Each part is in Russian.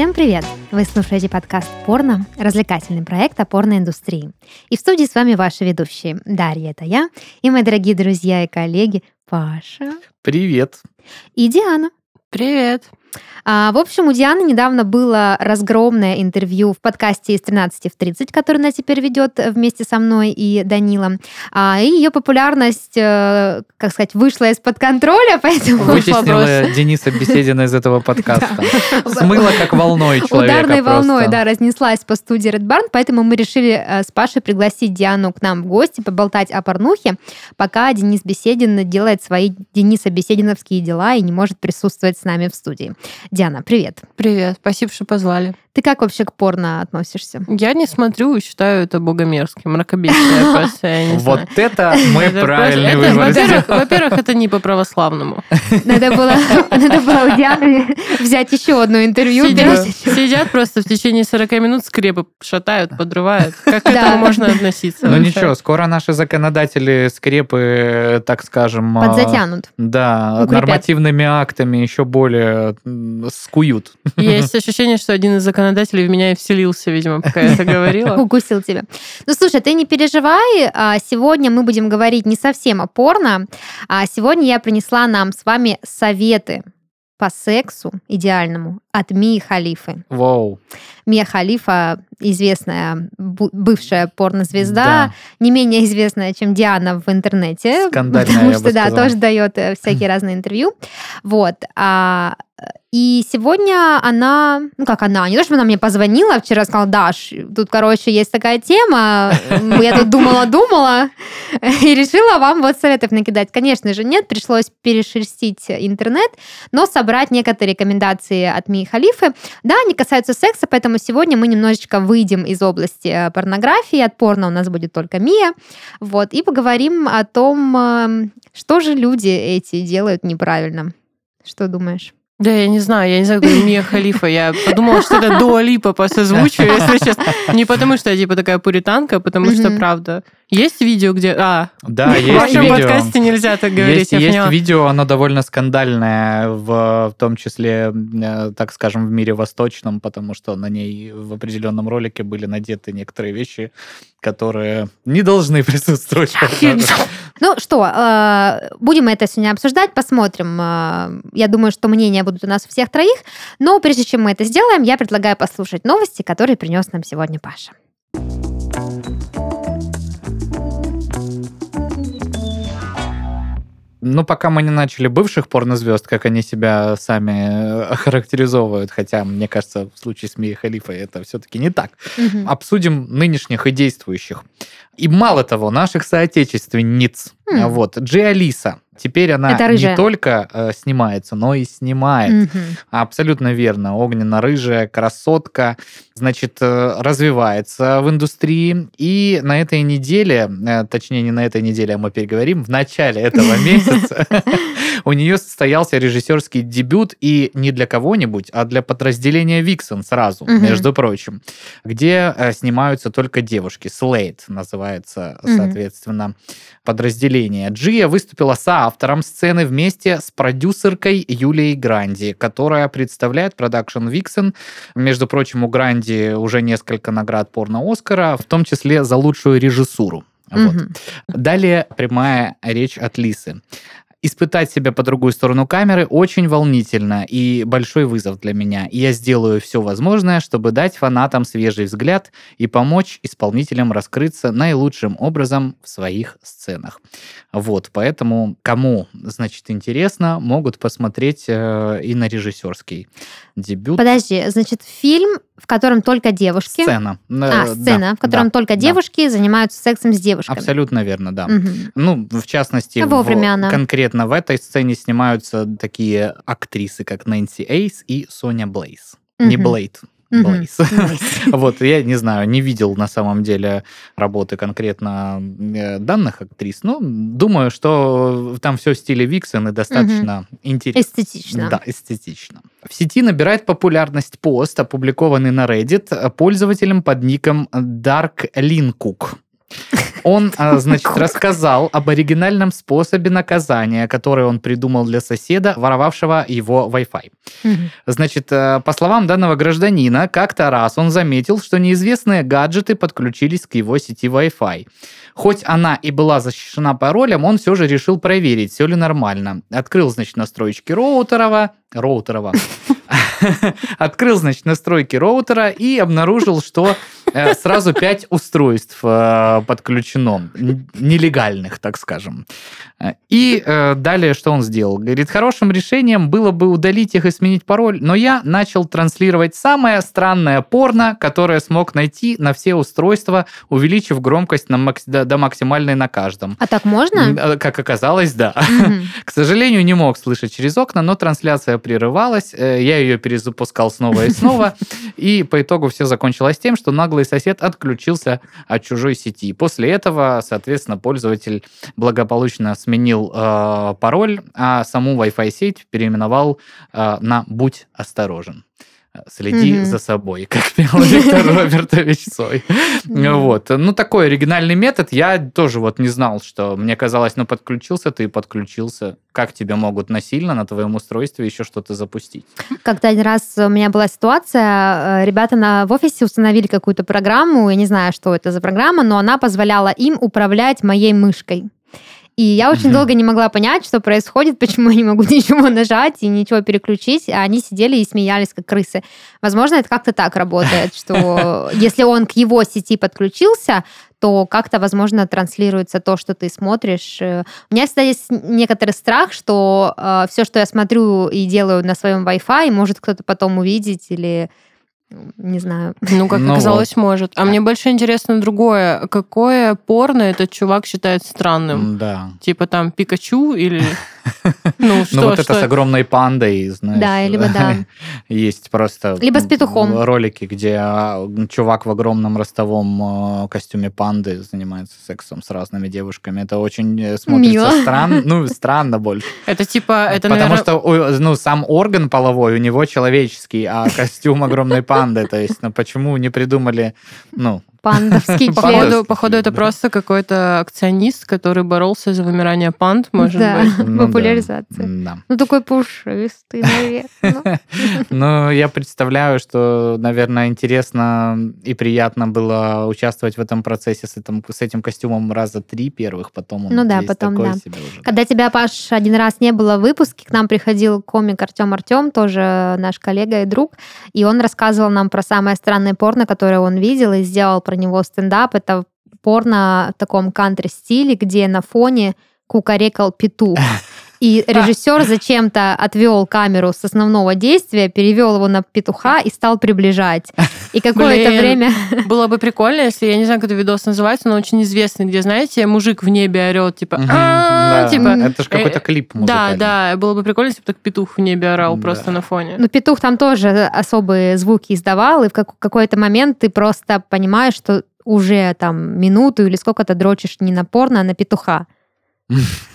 Всем привет! Вы слушаете подкаст «Порно» — развлекательный проект о порноиндустрии. И в студии с вами ваши ведущие. Дарья — это я, и мои дорогие друзья и коллеги Паша. Привет. И Диана. Привет. А, в общем, у Дианы недавно было разгромное интервью в подкасте из 13 в 30, который она теперь ведет вместе со мной и Данилом. А, и ее популярность, э, как сказать, вышла из-под контроля, поэтому... Вытеснила Дениса Беседина из этого подкаста. Смыла как волной человека Ударной волной, да, разнеслась по студии Red Barn, поэтому мы решили э, с Пашей пригласить Диану к нам в гости, поболтать о порнухе, пока Денис Беседин делает свои Дениса Бесединовские дела и не может присутствовать с нами в студии. Диана, привет. Привет, спасибо, что позвали. Ты как вообще к порно относишься? Я не смотрю и считаю это богомерзким, мракобесие просто, Вот это мы правильный вывод Во-первых, это не по-православному. Надо было, надо было у Дианы взять еще одно интервью. Сидят просто в течение 40 минут скрепы шатают, подрывают. Как к этому можно относиться? Ну ничего, скоро наши законодатели скрепы, так скажем... Подзатянут. Да, нормативными актами еще более скуют. Есть ощущение, что один из законодателей в меня и вселился, видимо, пока я это говорила. Укусил тебя. Ну, слушай, ты не переживай. А, сегодня мы будем говорить не совсем о порно. А сегодня я принесла нам с вами советы по сексу идеальному от Мии Халифы. Вау. Мия Халифа, известная бывшая порнозвезда, да. не менее известная, чем Диана в интернете. Скандальная, потому что, да, тоже дает э, всякие разные интервью. Вот. А и сегодня она, ну как она, не то, что она мне позвонила вчера, сказала, Даш, тут, короче, есть такая тема, я тут думала-думала и решила вам вот советов накидать. Конечно же, нет, пришлось перешерстить интернет, но собрать некоторые рекомендации от Мии Халифы. Да, они касаются секса, поэтому сегодня мы немножечко выйдем из области э, порнографии, от порно у нас будет только Мия, вот, и поговорим о том, эм, что же люди эти делают неправильно. Что думаешь? Да, я не знаю, я не знаю, Мия Халифа. Я подумала, что это Дуа Липа по созвучию, если честно. Не потому, что я типа такая пуританка, а потому что, правда, есть видео, где... А, да, есть в вашем видео. подкасте нельзя так говорить. Есть, есть видео, оно довольно скандальное, в, в том числе, э, так скажем, в мире восточном, потому что на ней в определенном ролике были надеты некоторые вещи, которые не должны присутствовать. Ну что, э, будем это сегодня обсуждать, посмотрим. Э, я думаю, что мнения будут у нас у всех троих. Но прежде чем мы это сделаем, я предлагаю послушать новости, которые принес нам сегодня Паша. Ну, пока мы не начали бывших порнозвезд, как они себя сами охарактеризовывают, хотя, мне кажется, в случае с Мией Халифой это все-таки не так. Угу. Обсудим нынешних и действующих. И мало того, наших соотечественниц. Mm. Вот, Джи Алиса. Теперь она не только э, снимается, но и снимает. Mm-hmm. Абсолютно верно. Огненно-рыжая красотка, значит, э, развивается в индустрии. И на этой неделе, э, точнее, не на этой неделе, а мы переговорим, в начале этого месяца у нее состоялся режиссерский дебют, и не для кого-нибудь, а для подразделения Виксон сразу, между прочим, где э, снимаются только девушки. Слейд называется, соответственно, подразделение. Джия выступила соавтором сцены вместе с продюсеркой Юлией Гранди, которая представляет продакшн Виксен. Между прочим, у Гранди уже несколько наград порно-Оскара, в том числе за лучшую режиссуру. Вот. Угу. Далее прямая речь от Лисы испытать себя по другую сторону камеры очень волнительно и большой вызов для меня. И я сделаю все возможное, чтобы дать фанатам свежий взгляд и помочь исполнителям раскрыться наилучшим образом в своих сценах. Вот, поэтому кому, значит, интересно, могут посмотреть э, и на режиссерский дебют. Подожди, значит, фильм, в котором только девушки. Сцена. А, сцена, да, в котором да, только девушки да. занимаются сексом с девушками. Абсолютно верно, да. Угу. Ну, в частности, Вовремя в, она. конкретно в этой сцене снимаются такие актрисы, как Нэнси Эйс и Соня Блейз. Угу. Не Блейд, Блейз. вот, я не знаю, не видел на самом деле работы конкретно э, данных актрис, но думаю, что там все в стиле Виксен и достаточно интересно. Эстетично. Да, эстетично. В сети набирает популярность пост, опубликованный на Reddit пользователем под ником Dark Linkook. Он, а, значит, рассказал об оригинальном способе наказания, который он придумал для соседа, воровавшего его Wi-Fi. Значит, э, по словам данного гражданина, как-то раз он заметил, что неизвестные гаджеты подключились к его сети Wi-Fi. Хоть она и была защищена паролем, он все же решил проверить, все ли нормально. Открыл, значит, настройки роутерова, роутерова, открыл, значит, настройки роутера и обнаружил, что Э, сразу пять устройств э, подключено, нелегальных, так скажем. Э, и далее что он сделал? Говорит, хорошим решением было бы удалить их и сменить пароль, но я начал транслировать самое странное порно, которое смог найти на все устройства, увеличив громкость на до максимальной на каждом. А так можно? Как оказалось, да. К сожалению, не мог слышать через окна, но трансляция прерывалась, я ее перезапускал снова и снова, и по итогу все закончилось тем, что наглый сосед отключился от чужой сети. После этого, соответственно, пользователь благополучно сменил э, пароль, а саму Wi-Fi сеть переименовал э, на «Будь осторожен» следи mm-hmm. за собой, как пел Виктор Робертович Цой. Вот. Ну, такой оригинальный метод. Я тоже вот не знал, что мне казалось, ну, подключился ты, подключился. Как тебе могут насильно на твоем устройстве еще что-то запустить? Как-то один раз у меня была ситуация, э, ребята на, в офисе установили какую-то программу, я не знаю, что это за программа, но она позволяла им управлять моей мышкой. И я очень долго не могла понять, что происходит, почему я не могу ничего нажать и ничего переключить, а они сидели и смеялись, как крысы. Возможно, это как-то так работает, что если он к его сети подключился, то как-то, возможно, транслируется то, что ты смотришь. У меня всегда есть некоторый страх, что э, все, что я смотрю и делаю на своем Wi-Fi, может кто-то потом увидеть или не знаю. Ну, как ну оказалось, вот. может. А мне больше интересно другое. Какое порно этот чувак считает странным? Да. Типа там Пикачу или... Ну, что, ну вот это с огромной пандой, знаешь. Да, либо да. Есть просто... Либо с петухом. Ролики, где а, чувак в огромном ростовом а, костюме панды занимается сексом с разными девушками. Это очень э, смотрится странно. Ну, странно больше. Это типа... это Потому что ну, сам орган половой у него человеческий, а костюм огромной панды. То есть, ну почему не придумали, ну, Пандовский член. Походу, это просто какой-то акционист, который боролся за вымирание панд, может да, быть. Ну, популяризация. Ну, такой пушистый, наверное. Ну, я представляю, что, наверное, интересно и приятно было участвовать в этом процессе с этим, с этим костюмом раза три первых, потом он Ну да, потом, да. Когда тебя, Паш, один раз не было в выпуске, к нам приходил комик Артем Артем, тоже наш коллега и друг, и он рассказывал нам про самое странное порно, которое он видел, и сделал про него стендап. Это порно в таком кантри-стиле, где на фоне кукарекал петух. И режиссер зачем-то отвел камеру с основного действия, перевел его на петуха и стал приближать. И какое-то время... Было бы прикольно, если, я не знаю, как это видос называется, но очень известный, где, знаете, мужик в небе орет, типа... типа это же какой-то э, клип Да, да, было бы прикольно, если бы так петух в небе орал просто на фоне. Ну, петух там тоже особые звуки издавал, и в какой-то момент ты просто понимаешь, что уже там минуту или сколько-то дрочишь не на порно, а на петуха.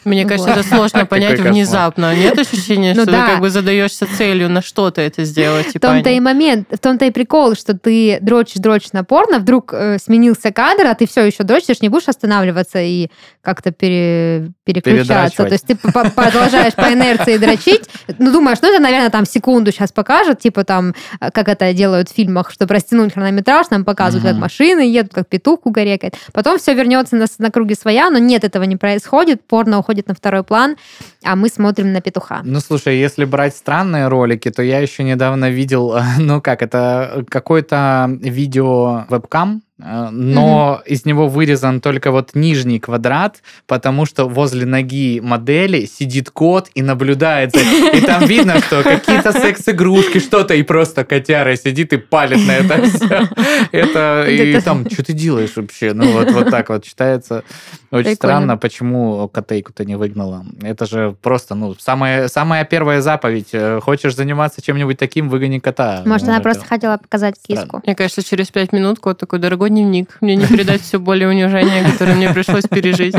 Мне кажется, это сложно понять внезапно. Нет ощущения, ну что ты как бы задаешься целью на что-то это сделать? В типа, том-то и момент, в том-то и прикол, что ты дрочишь, дрочишь на порно, вдруг э, сменился кадр, а ты все еще дрочишь, не будешь останавливаться и как-то пере, переключаться. То есть ты продолжаешь по инерции дрочить, ну думаешь, ну это, наверное, там секунду сейчас покажет, типа там, э, как это делают в фильмах, чтобы растянуть хронометраж, нам показывают, как машины едут, как петух кугарекает. Потом все вернется на, на круги своя, но нет, этого не происходит порно уходит на второй план, а мы смотрим на петуха. Ну, слушай, если брать странные ролики, то я еще недавно видел, ну как, это какой-то видео вебкам, но mm-hmm. из него вырезан только вот нижний квадрат, потому что возле ноги модели сидит кот и наблюдает за... И там видно, что какие-то секс-игрушки, что-то, и просто котяра сидит и палит на это все. Это, и там, что ты делаешь вообще? Ну, вот, вот так вот читается. Очень странно, почему котейку-то не выгнала. Это же просто, ну, самая, самая первая заповедь. Э, хочешь заниматься чем-нибудь таким, выгони кота. Может, ну, она просто хотела показать киску. Мне кажется, через пять минут кот такой, дорогой его дневник. Мне не передать все более унижения, которое мне пришлось пережить.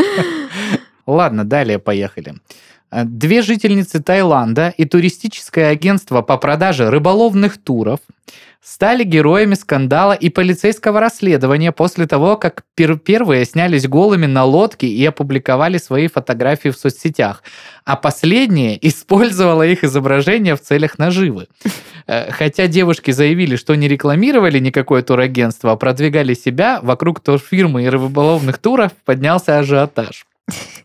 Ладно, далее поехали. Э, две жительницы Таиланда и туристическое агентство по продаже рыболовных туров стали героями скандала и полицейского расследования после того, как пер первые снялись голыми на лодке и опубликовали свои фотографии в соцсетях, а последние использовала их изображение в целях наживы. Э, хотя девушки заявили, что не рекламировали никакое турагентство, а продвигали себя, вокруг турфирмы и рыболовных туров поднялся ажиотаж.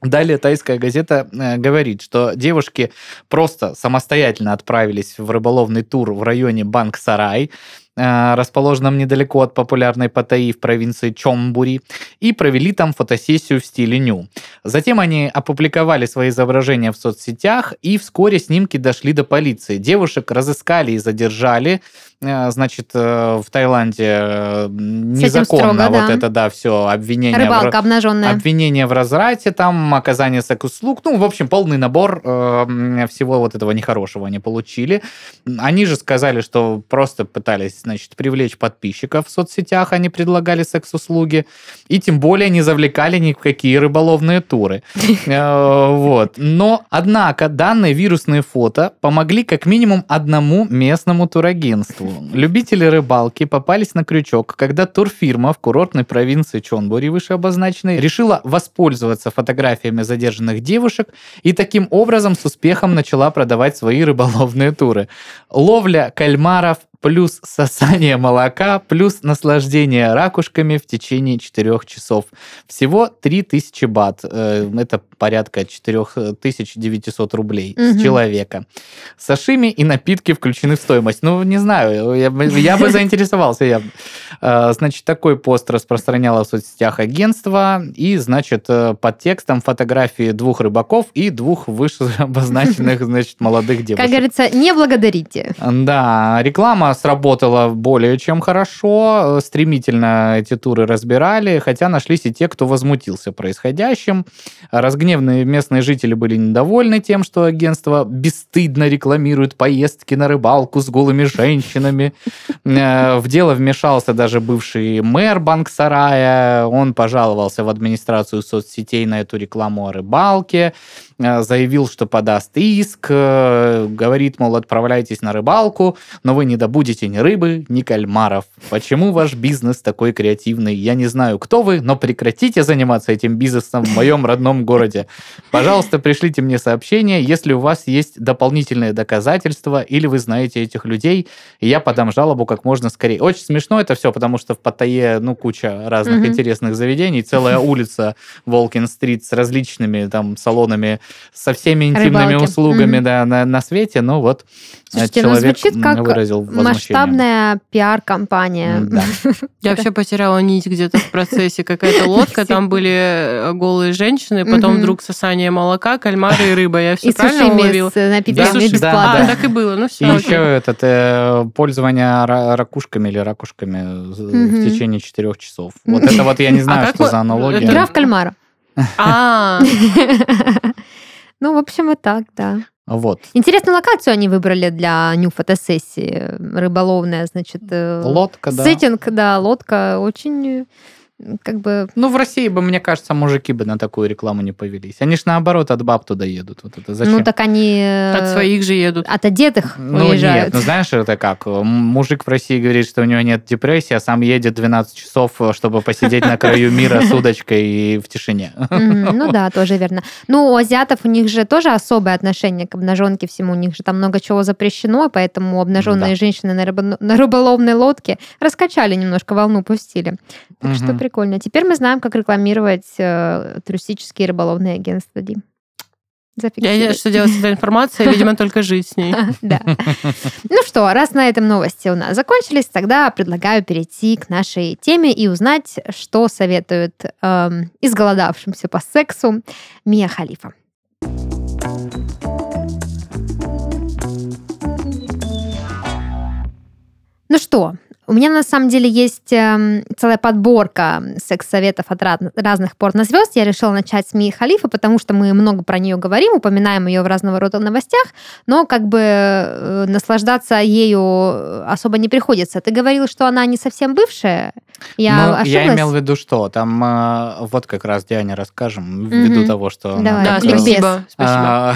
Далее тайская газета э, говорит, что девушки просто самостоятельно отправились в рыболовный тур в районе Банк-Сарай, расположенном недалеко от популярной Паттайи в провинции Чомбури, и провели там фотосессию в стиле ню. Затем они опубликовали свои изображения в соцсетях, и вскоре снимки дошли до полиции. Девушек разыскали и задержали, Э, значит, э, в Таиланде э, незаконно строго, вот да. это, да, все, обвинение... Рыбалка в, обнаженная. Обвинение в разврате, там, оказание секс-услуг, ну, в общем, полный набор э, всего вот этого нехорошего они получили. Они же сказали, что просто пытались, значит, привлечь подписчиков в соцсетях, они предлагали секс-услуги, и тем более не завлекали ни в какие рыболовные туры. Вот. Но, однако, данные вирусные фото помогли как минимум одному местному турагентству любители рыбалки попались на крючок, когда турфирма в курортной провинции Чонбури, выше обозначенной, решила воспользоваться фотографиями задержанных девушек и таким образом с успехом начала продавать свои рыболовные туры. Ловля кальмаров плюс сосание молока, плюс наслаждение ракушками в течение 4 часов. Всего 3000 бат. Э, это порядка 4900 рублей угу. с человека. Сашими и напитки включены в стоимость. Ну, не знаю, я, я бы заинтересовался. Я. Э, значит, такой пост распространяло в соцсетях агентство, и, значит, э, под текстом фотографии двух рыбаков и двух выше обозначенных, значит, молодых девушек. Как говорится, не благодарите. Да, реклама сработала более чем хорошо. Стремительно эти туры разбирали, хотя нашлись и те, кто возмутился происходящим. Разгневанные местные жители были недовольны тем, что агентство бесстыдно рекламирует поездки на рыбалку с голыми женщинами. Э, в дело вмешался даже бывший мэр Банк-Сарая. Он пожаловался в администрацию соцсетей на эту рекламу о рыбалке. Э, заявил, что подаст иск, э, говорит, мол, отправляйтесь на рыбалку, но вы не добудете ни рыбы, ни кальмаров. Почему ваш бизнес такой креативный? Я не знаю, кто вы, но прекратите заниматься этим бизнесом в моем родном городе. Пожалуйста, пришлите мне сообщение, если у вас есть дополнительные доказательства или вы знаете этих людей, и я подам жалобу как можно скорее. Очень смешно это все, потому что в Паттайе, ну, куча разных mm-hmm. интересных заведений, целая улица Волкин-стрит с различными там салонами со всеми интимными Рыбалки. услугами mm-hmm. да, на, на свете, но вот Слушайте, ну, человек ну, звучит как выразил масштабная пиар-компания. Да. Я вообще потеряла нить где-то в процессе. Какая-то лодка, там были э, голые женщины, потом вдруг сосание молока, кальмары и рыба. Я все правильно уловила? с напитками бесплатно. А, так и было. Ну все. И еще этот э, пользование ракушками или ракушками в течение четырех часов. Вот это вот я не а знаю, что за аналогия. Игра в кальмара. А. Ну, в общем, вот так, да. Вот. Интересную локацию они выбрали для нью-фотосессии. Рыболовная, значит. Э, лодка, да. Сеттинг, да, лодка очень как бы... Ну, в России бы, мне кажется, мужики бы на такую рекламу не повелись. Они ж наоборот от баб туда едут. Вот это зачем? Ну, так они... Э, от своих же едут. От одетых Ну, уезжают. нет, ну, знаешь, это как? Мужик в России говорит, что у него нет депрессии, а сам едет 12 часов, чтобы посидеть на краю мира с удочкой и в тишине. Ну да, тоже верно. Ну, у азиатов у них же тоже особое отношение к обнаженке всему. У них же там много чего запрещено, поэтому обнаженные женщины на рыболовной лодке раскачали немножко, волну пустили. Так что прикольно. Теперь мы знаем, как рекламировать э, туристические рыболовные агентства, Дим. Я знаю, что делать с этой информацией, видимо, только жить с ней. Да. Ну что, раз на этом новости у нас закончились, тогда предлагаю перейти к нашей теме и узнать, что советует эм, изголодавшимся по сексу Мия Халифа. Ну что, У меня на самом деле есть э, целая подборка секс-советов от раз, разных порнозвезд. Я решила начать с Мии Халифа, потому что мы много про нее говорим, упоминаем ее в разного рода новостях, но как бы э, наслаждаться ею особо не приходится. Ты говорил, что она не совсем бывшая. Я ну, ошиблась? Я имел в виду, что там э, вот как раз Диане расскажем, ввиду Мгм. того, что она Давай, Да, раз, ликбез. спасибо.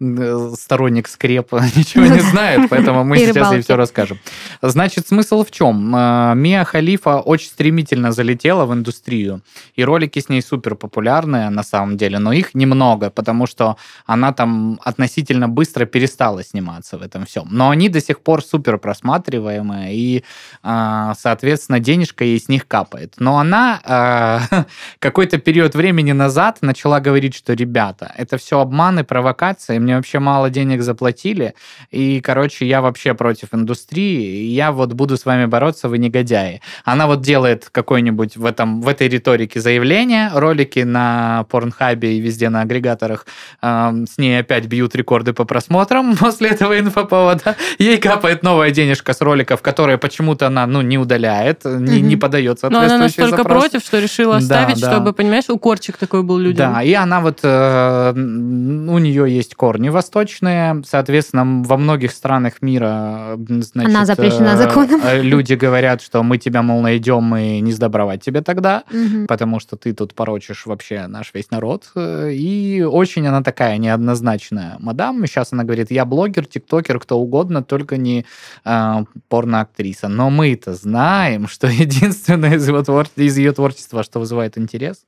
сторонник скрепа ничего не знает, поэтому мы сейчас ей все расскажем. Значит, смысл в чем? А, Мия Халифа очень стремительно залетела в индустрию, и ролики с ней супер популярные на самом деле, но их немного, потому что она там относительно быстро перестала сниматься в этом всем. Но они до сих пор супер просматриваемые, и, а, соответственно, денежка ей с них капает. Но она а, какой-то период времени назад начала говорить, что, ребята, это все обманы, провокации, мне вообще мало денег заплатили, и, короче, я вообще против индустрии, и я вот буду с вами бороться, вы негодяи. Она вот делает какой-нибудь в, этом, в этой риторике заявление, ролики на Порнхабе и везде на агрегаторах эм, с ней опять бьют рекорды по просмотрам после этого инфоповода. Ей капает новая денежка с роликов, которые почему-то она ну, не удаляет, не, не подает Но она настолько запросы. против, что решила Да, оставить, да. чтобы, понимаешь, укорчик такой был людям. Да, и она вот, э, у нее есть корни восточные, соответственно, во многих странах мира, значит, Она запрещена э, законом. э, люди говорят, что мы тебя, мол, найдем и не сдобровать тебе тогда, потому что ты тут порочишь вообще наш весь народ. Э, И очень она такая неоднозначная мадам. Сейчас она говорит, я блогер, тиктокер, кто угодно, только не э, порноактриса. Но мы-то знаем, что единственное из, его твор- из ее творчества, что вызывает интерес,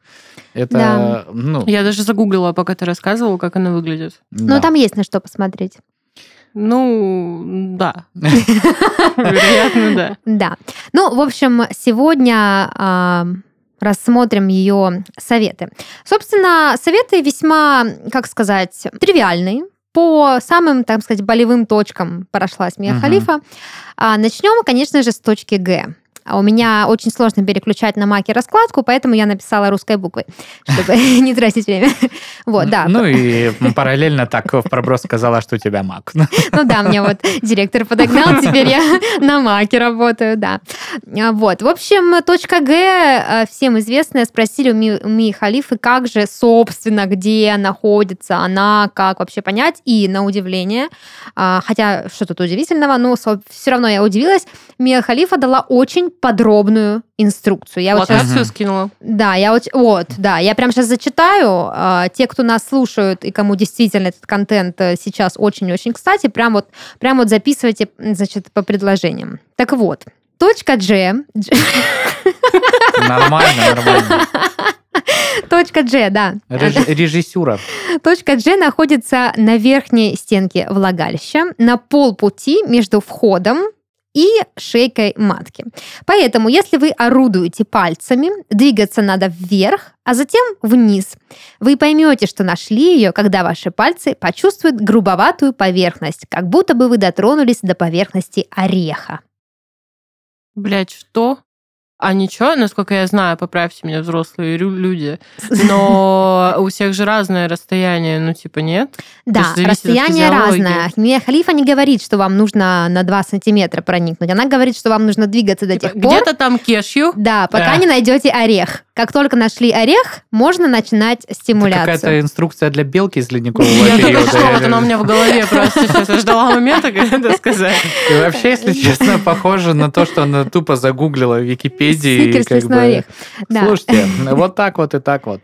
это, Да. ну, Я даже загуглила, пока ты рассказывал, как она выглядит. да. Ну, там есть на что посмотреть. Ну, да. Вероятно, да. Да. Ну, в общем, сегодня а, рассмотрим ее советы. Собственно, советы весьма, как сказать, тривиальные. По самым, так сказать, болевым точкам прошлась Мия. Халифа. А, начнем, конечно же, с точки Г. А У меня очень сложно переключать на маке раскладку, поэтому я написала русской буквой, чтобы не тратить время. Вот, да. Ну и параллельно так в проброс сказала, что у тебя маг. Ну да, мне вот директор подогнал, теперь я на маке работаю, да. А, Вот, в общем, точка Г, э, всем известная, спросили у Ми, Халифы, как же, собственно, где находится она, как вообще понять, и на удивление, а, хотя что тут удивительного, но все равно я удивилась, Мия Халифа дала очень подробную инструкцию. Я вот сейчас Локацию Мгм. скинула. да, я вот, вот, да, я прямо сейчас зачитаю. А, Те, кто нас слушают и кому действительно этот контент э, сейчас очень-очень кстати, прям вот, прям вот записывайте, значит, по предложениям. Так вот, точка G, G- Нормально, нормально. точка G, да, Реж- Режиссура. точка G находится на верхней стенке влагалища, на полпути между входом и шейкой матки. Поэтому, если вы орудуете пальцами, двигаться надо вверх, а затем вниз. Вы поймете, что нашли ее, когда ваши пальцы почувствуют грубоватую поверхность, как будто бы вы дотронулись до поверхности ореха. Блять, что? А ничего, насколько я знаю, поправьте меня, взрослые люди, но у всех же разное расстояние, ну типа нет? Да, расстояние разное. Мия Халифа не говорит, что вам нужно на 2 сантиметра проникнуть. Она говорит, что вам нужно двигаться до Типа, тех пор, Где-то там кешью. Да, пока Да. не найдете орех. Как только нашли орех, можно начинать Это стимуляцию. какая-то инструкция для белки из ледникового Я только что, вот она у меня в голове просто сейчас. Ждала момента, когда это сказать. И вообще, если честно, похоже на то, что она тупо загуглила в Википедии. Сникерс, лесной орех. Слушайте, вот так вот и так вот.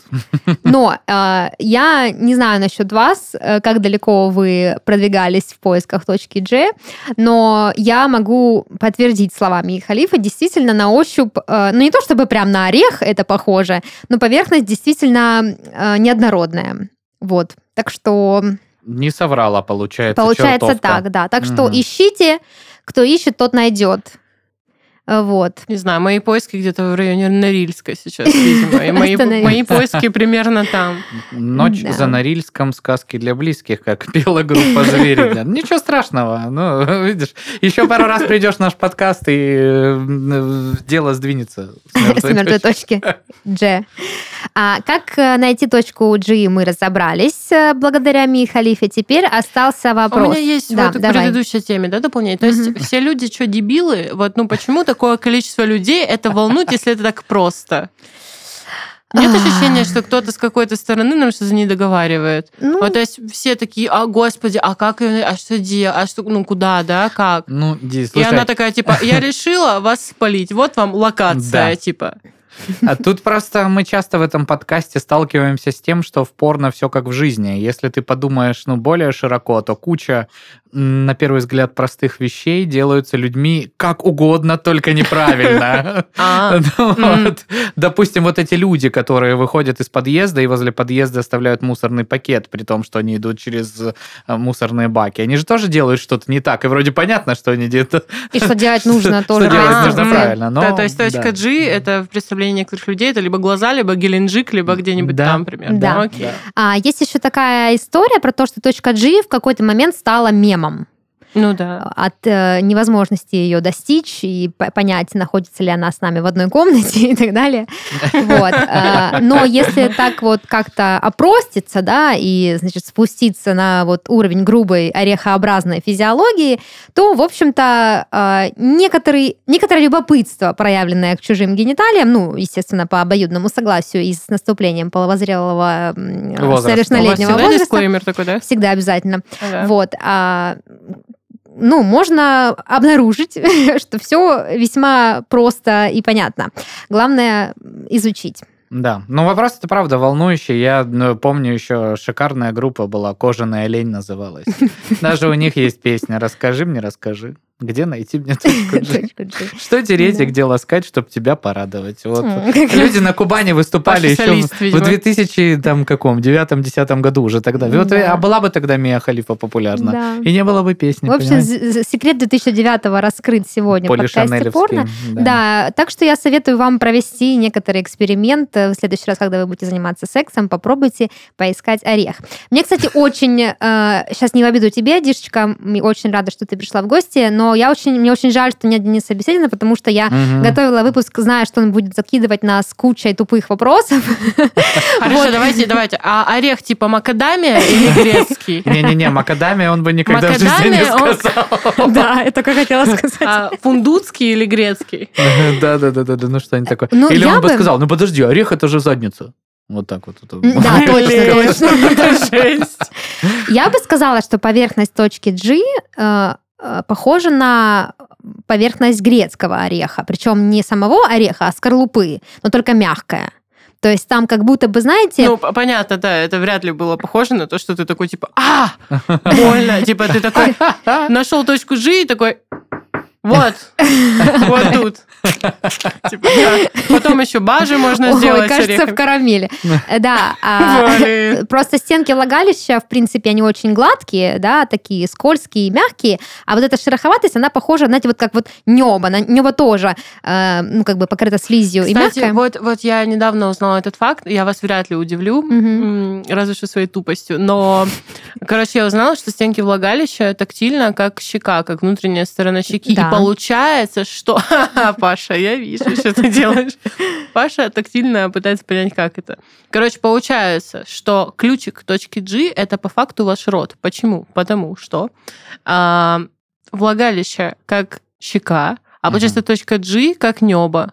Но э, я не знаю насчет вас, э, как далеко вы продвигались в поисках точки G, но я могу подтвердить словами Халифа, действительно на ощупь, э, ну не то чтобы прям на орех это похоже, но поверхность действительно э, неоднородная. Вот. Так что Не соврала, получается, получается чертовка. так, да. Так что Мгм. ищите, кто ищет, тот найдет. Вот. Не знаю, мои поиски где-то в районе Норильска сейчас, видимо. И мои, мои поиски примерно там. Ночь да. за Норильском, сказки для близких, как пела группа «Звери». Ничего страшного. Ну, видишь, еще пару раз придешь в наш подкаст, и э, дело сдвинется с мертвой точки. Дж. А как э, найти точку G мы разобрались э, благодаря Ми Халифе. Теперь остался вопрос. У меня есть да, вот давай. к предыдущей теме, да, дополнение. То есть все люди что, дебилы? Вот, ну почему такое количество людей это волнует, если это так просто? Нет ощущения, что кто-то с какой-то стороны нам что-то не договаривает. Ну, вот, то есть все такие, а господи, а как, а что делать, а что, ну куда, да, как? Ну, Ди, слушай... И она такая, типа, я решила вас спалить, вот вам локация, да. типа. А тут просто мы часто в этом подкасте сталкиваемся с тем, что в порно все как в жизни. Если ты подумаешь, ну, более широко, то куча на первый взгляд, простых вещей делаются людьми как угодно, только неправильно. А. Ну Допустим, вот эти люди, которые выходят из подъезда и возле подъезда оставляют мусорный пакет, при том, что они идут через э, мусорные баки. Они же тоже делают что-то не так, и вроде понятно, что они делают. И что делать нужно тоже. Что делать нужно правильно. Да, то есть точка G, это в представлении некоторых людей, это либо глаза, либо геленджик, либо где-нибудь там, примерно. Да. А есть еще такая история про то, что точка G в какой-то момент стала мемом. Ну да. От э, невозможности ее достичь и понять, находится ли она с нами в одной комнате и так далее. Вот. Э, но если так вот как-то опроститься, да, и, значит, спуститься на вот уровень грубой орехообразной физиологии, то, в общем-то, э, некоторый, некоторое любопытство, проявленное к чужим гениталиям, ну, естественно, по обоюдному согласию и с наступлением половозрелого Возраст. совершеннолетнего возраста. такой, да? Всегда обязательно. Ага. Вот. А, ну, можно обнаружить, что все весьма просто и понятно. Главное изучить. Да, но вопрос это правда волнующий. Я ну, помню еще шикарная группа была, «Кожаная лень» называлась. Даже у них есть песня «Расскажи мне, расскажи». Где найти мне точку G? Что тереть и где ласкать, чтобы тебя порадовать? Вот. Люди на Кубани выступали еще в 2000 там каком, девятом, десятом году уже тогда. Вот, а была бы тогда Мия Халифа популярна. И не было бы песни. В общем, секрет 2009 раскрыт сегодня в подкасте порно. Да. да, так что я советую вам провести некоторый эксперимент. В следующий раз, когда вы будете заниматься сексом, попробуйте поискать орех. Мне, кстати, очень... Э, сейчас не в обиду тебе, Дишечка, очень рада, что ты пришла в гости, но я очень, мне очень жаль, что нет Дениса Беседина, потому что я угу. готовила выпуск, зная, что он будет закидывать нас кучей тупых вопросов. Хорошо, давайте, давайте. А орех типа макадамия или грецкий? Не-не-не, макадамия он бы никогда в жизни не сказал. Да, это как хотела сказать. А фундутский или грецкий? Да-да-да, ну что-нибудь такое. Ну, или он бы сказал, ну подожди, орех это же задница. Вот так вот. Да, точно, точно. Я бы сказала, что поверхность точки G э, Э, похоже на поверхность грецкого ореха, причем не самого ореха, а скорлупы, но только мягкая. То есть там как будто бы, знаете... Ну, понятно, да, это вряд ли было похоже на то, что ты такой, типа, а, больно, типа ты такой нашел точку G и такой, вот, вот тут. Типа, Потом еще бажи можно сделать. кажется, в карамели. Да. А, просто стенки влагалища, в принципе, они очень гладкие, да, такие скользкие, мягкие. А вот эта шероховатость, она похожа, знаете, вот как вот небо. Небо тоже, э, ну, как бы покрыто слизью и мягкое. вот, вот я недавно узнала этот факт. Я вас вряд ли удивлю, разве что своей тупостью. Но, короче, я узнала, что стенки влагалища тактильно, как щека, как внутренняя сторона щеки. И получается, что... Паша, я вижу, что ты делаешь. Паша тактильно пытается понять, как это. Короче, получается, что ключик точки G – это по факту ваш рот. Почему? Потому что а, влагалище как щека, а получается точка G как небо.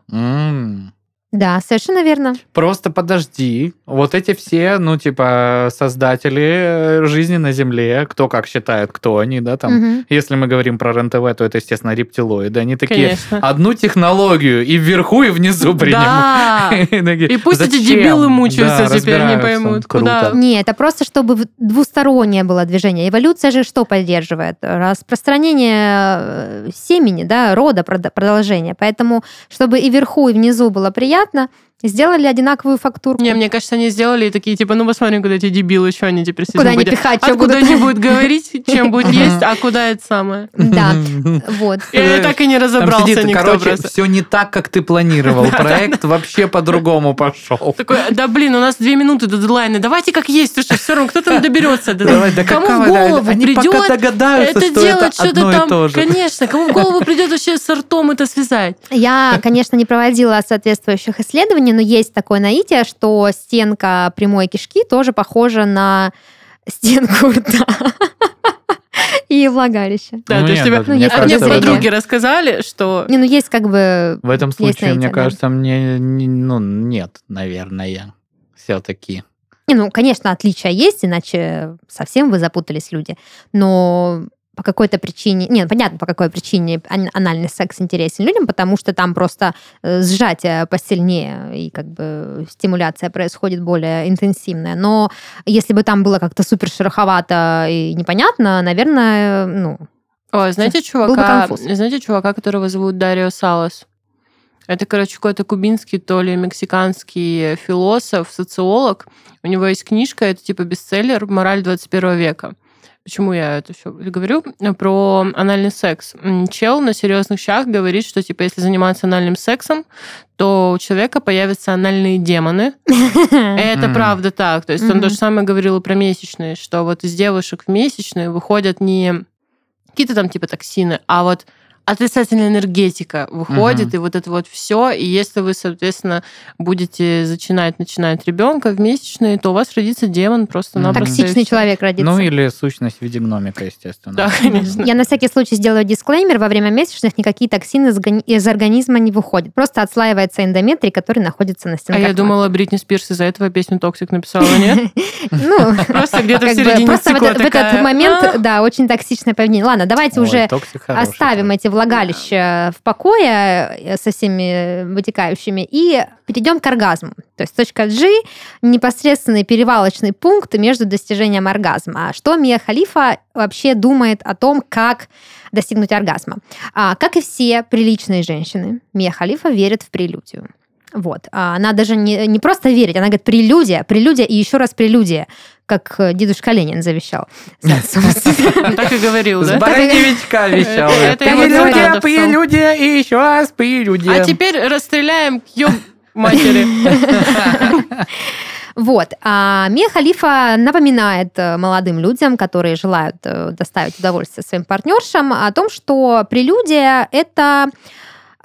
Да, совершенно верно. Просто подожди. Вот эти все, ну, типа, создатели э, жизни на Земле, кто как считает, кто они, да, там. Угу. Если мы говорим про РЕН-ТВ, то это, естественно, рептилоиды. Они такие, Конечно. одну технологию и вверху, и внизу принимают. Да. И пусть эти дебилы мучаются теперь, не поймут. Куда? Не, это просто, чтобы двустороннее было движение. Эволюция же что поддерживает? Распространение э, семени, да, рода, продолжения. Поэтому, чтобы и вверху, и внизу было приятно, понятно, Сделали одинаковую фактуру. Не, мне кажется, они сделали и такие, типа, ну посмотрим, куда эти дебилы, что они теперь с Куда они пихать, что Откуда они будут говорить, чем будет есть, а куда это самое. Да, вот. Я так и не разобрался никто Короче, все не так, как ты планировал. Проект вообще по-другому пошел. Такой, да блин, у нас две минуты до дедлайна, давайте как есть, что все равно кто там доберется. Давай, да кому в голову придет это делать что-то там, конечно, кому в голову придет вообще с ртом это связать. Я, конечно, не проводила соответствующих исследований, но есть такое наитие, что стенка прямой кишки тоже похожа на стенку рта и влагалище. Да, ну, то есть тебе ну, мне, мне подруги рассказали, что... Не, ну есть как бы... В этом случае, мне кажется, мне ну, нет, наверное, все-таки. Не, ну, конечно, отличия есть, иначе совсем вы запутались люди. Но по какой-то причине, нет, понятно, по какой причине анальный секс интересен людям, потому что там просто э, сжатие посильнее и как бы стимуляция происходит более интенсивная. Но если бы там было как-то супер шероховато и непонятно, наверное, ну... Ой, знаете чувака, знаете чувака, которого зовут Дарио Салас? Это, короче, какой-то кубинский, то ли мексиканский философ, социолог. У него есть книжка, это типа бестселлер «Мораль 21 века». Почему я это все говорю? Про анальный секс. Чел на серьезных щах говорит, что типа если заниматься анальным сексом, то у человека появятся анальные демоны. Это правда так. То есть он то же самое говорил про месячные, что вот из девушек в месячные выходят не какие-то там типа токсины, а вот отрицательная энергетика выходит, угу. и вот это вот все. И если вы, соответственно, будете зачинать, начинать ребенка в месячные, то у вас родится демон просто-напросто. Токсичный человек родится. Ну, или сущность в виде гномика, естественно. Да, конечно. Я на всякий случай сделаю дисклеймер. Во время месячных никакие токсины из организма не выходят. Просто отслаивается эндометрий, который находится на стенках. А я думала, Бритни Спирс из-за этого песню «Toxic» написала, нет? Ну, просто где-то в середине Просто в этот момент, «А». да, очень токсичное поведение. Ладно, давайте уже оставим эти влагалище в покое э, со всеми вытекающими и перейдем к оргазму. То есть точка G – непосредственный перевалочный пункт между достижением оргазма. Что Мия Халифа вообще думает о том, как достигнуть оргазма? А, как и все приличные женщины, Мия Халифа верит в прелюдию. Вот. А она даже не, не просто верит, она говорит прелюдия, прелюдия и еще раз прелюдия, как э, дедушка Ленин завещал. Так и говорил, да? С Бараневичка вещал. Прелюдия, прелюдия и еще раз прелюдия. А теперь расстреляем к матери. Вот. А Мия Халифа напоминает э, молодым людям, которые желают э, доставить удовольствие своим партнершам, о том, что прелюдия – это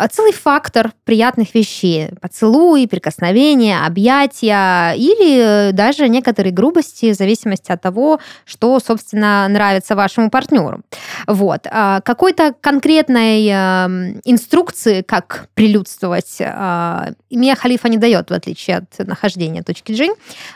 целый фактор приятных вещей. Поцелуи, прикосновения, объятия или даже некоторые грубости в зависимости от того, что, собственно, нравится вашему партнеру. Вот. А какой-то конкретной эм, инструкции, как прилюдствовать, а, Мия Халифа не дает, в отличие от нахождения точки G.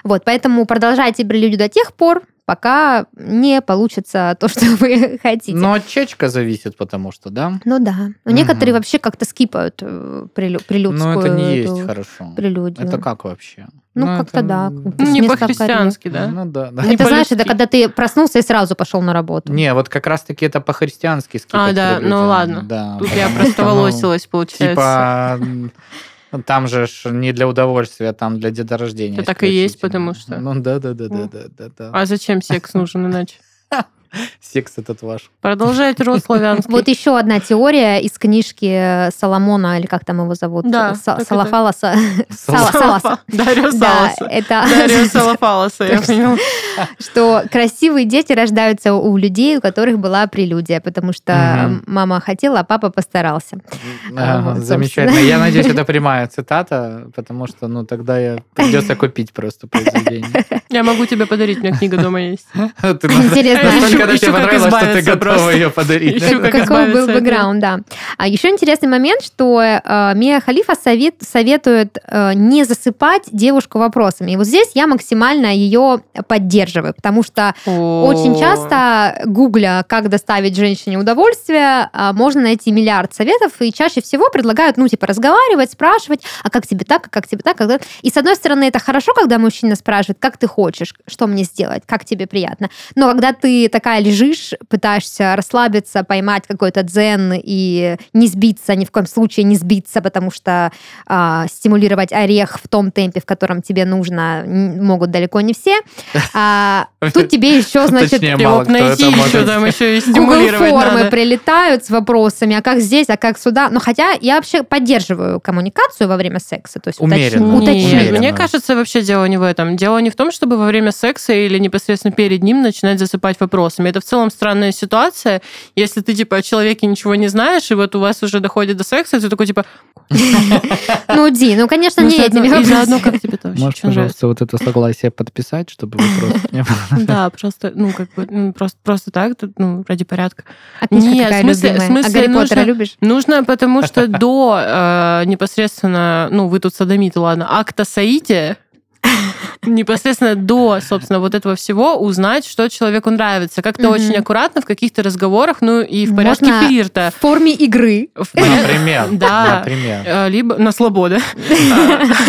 Вот, поэтому продолжайте прелюдию до тех пор, пока не получится то, что вы хотите. Но от чечка зависит, потому что, да? Ну да. Но угу. некоторые вообще как-то скипают э, прелю- прелюдскую Ну это не есть хорошо. Прелюдию. Это как вообще? Ну, ну как-то это... да. Не по-христиански, да? Ну да. да. Это знаешь, это когда ты проснулся и сразу пошел на работу. Не, вот как раз-таки это по-христиански скипать. А, да, ну ладно. Да, Тут я просто волосилась, получается. Типа там же не для удовольствия, там для деторождения. Это так и есть, потому что. Ну да, да, да, да, да, да. А зачем секс нужен иначе? Секс этот ваш. Продолжайте род славянский. Вот еще одна теория из книжки Соломона, или как там его зовут? Да. Салафаласа. Саласа. Дарио Саласа. Это... Дарио Салафаласа, я поняла. Что красивые дети рождаются у людей, у которых была прелюдия, потому что мама хотела, а папа постарался. Замечательно. Я надеюсь, это прямая цитата, потому что, ну, тогда я придется купить просто произведение. Я могу тебе подарить, у меня книга дома есть. Интересно когда тебе понравилось, что ты готова ее подарить. Ищу, как Какой был бэкграунд, да. А еще интересный момент, что э, Мия Халифа совет, советует э, не засыпать девушку вопросами. И вот здесь я максимально ее поддерживаю, потому что О. очень часто, гугля, как доставить женщине удовольствие, э, можно найти миллиард советов, и чаще всего предлагают, ну, типа, разговаривать, спрашивать, а как тебе так, а как тебе так, когда... И с одной стороны, это хорошо, когда мужчина спрашивает, как ты хочешь, что мне сделать, как тебе приятно. Но когда ты такая лежишь, пытаешься расслабиться, поймать какой-то дзен и не сбиться, ни в коем случае не сбиться, потому что э, стимулировать орех в том темпе, в котором тебе нужно, могут далеко не все. А, тут тебе еще, значит, найти еще там еще и стимулировать формы прилетают с вопросами, а как здесь, а как сюда. Но хотя я вообще поддерживаю коммуникацию во время секса, то есть Умеренно. уточнить. Мне кажется, вообще дело не в этом. Дело не в том, чтобы во время секса или непосредственно перед ним начинать засыпать вопросами. Это в целом странная ситуация. Если ты, типа, о человеке ничего не знаешь, и вот у вас уже доходит до секса, ты такой, типа... Ну, Ди, ну, конечно, не этими И заодно, как тебе это Можешь, пожалуйста, вот это согласие подписать, чтобы вопросов не было? Да, просто, ну, как бы, ну, просто, просто так, ну, ради порядка. А Нет, в смысле, в смысле а нужно, любишь? Нужно, потому что до э, непосредственно, ну, вы тут садомиты, ладно, акта соития, непосредственно до, собственно, вот этого всего узнать, что человеку нравится. Как-то очень аккуратно в каких-то разговорах, ну и в порядке Можно флирта. В форме игры. Например. Да. Например. Э, либо на слободе.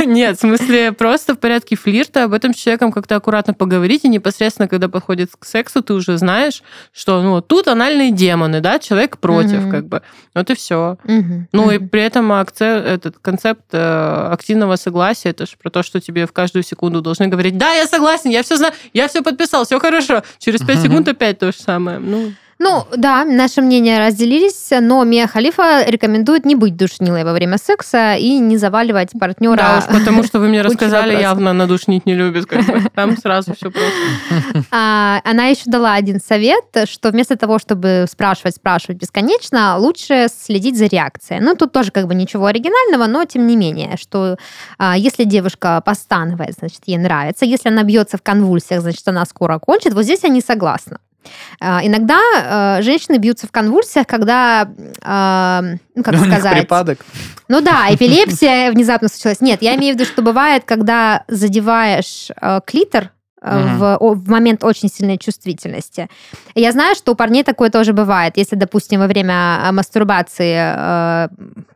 Нет, в смысле, просто в порядке флирта об этом с человеком как-то аккуратно поговорить, и непосредственно, когда подходит к сексу, ты уже знаешь, что ну тут анальные демоны, да, человек против, как бы. Вот и все. Ну и при этом этот концепт э, активного согласия, это же про то, что тебе в каждую секунду должны говорить, да, я согласен, я все знаю, я все подписал, все хорошо. Через пять секунд опять то же самое. Ну, ну, да, наши мнения разделились, но Мия Халифа рекомендует не быть душнилой во время секса и не заваливать партнера. Да уж, потому что вы мне рассказали, явно на душнить не любит. Как бы. Там сразу все просто. А, она еще дала один совет, что вместо того, чтобы спрашивать, спрашивать бесконечно, лучше следить за реакцией. Ну, тут тоже как бы ничего оригинального, но тем не менее, что а, если девушка постанывает, значит, ей нравится. Если она бьется в конвульсиях, значит, она скоро кончит. Вот здесь я не согласна. А, иногда э, женщины бьются в конвульсиях, когда, э, ну как ну, сказать... припадок. Ну да, эпилепсия внезапно случилась. Нет, я имею в виду, что бывает, когда задеваешь э, клитор, в, в момент очень сильной чувствительности. Я знаю, что у парней такое тоже бывает. Если, допустим, во время а, мастурбации э,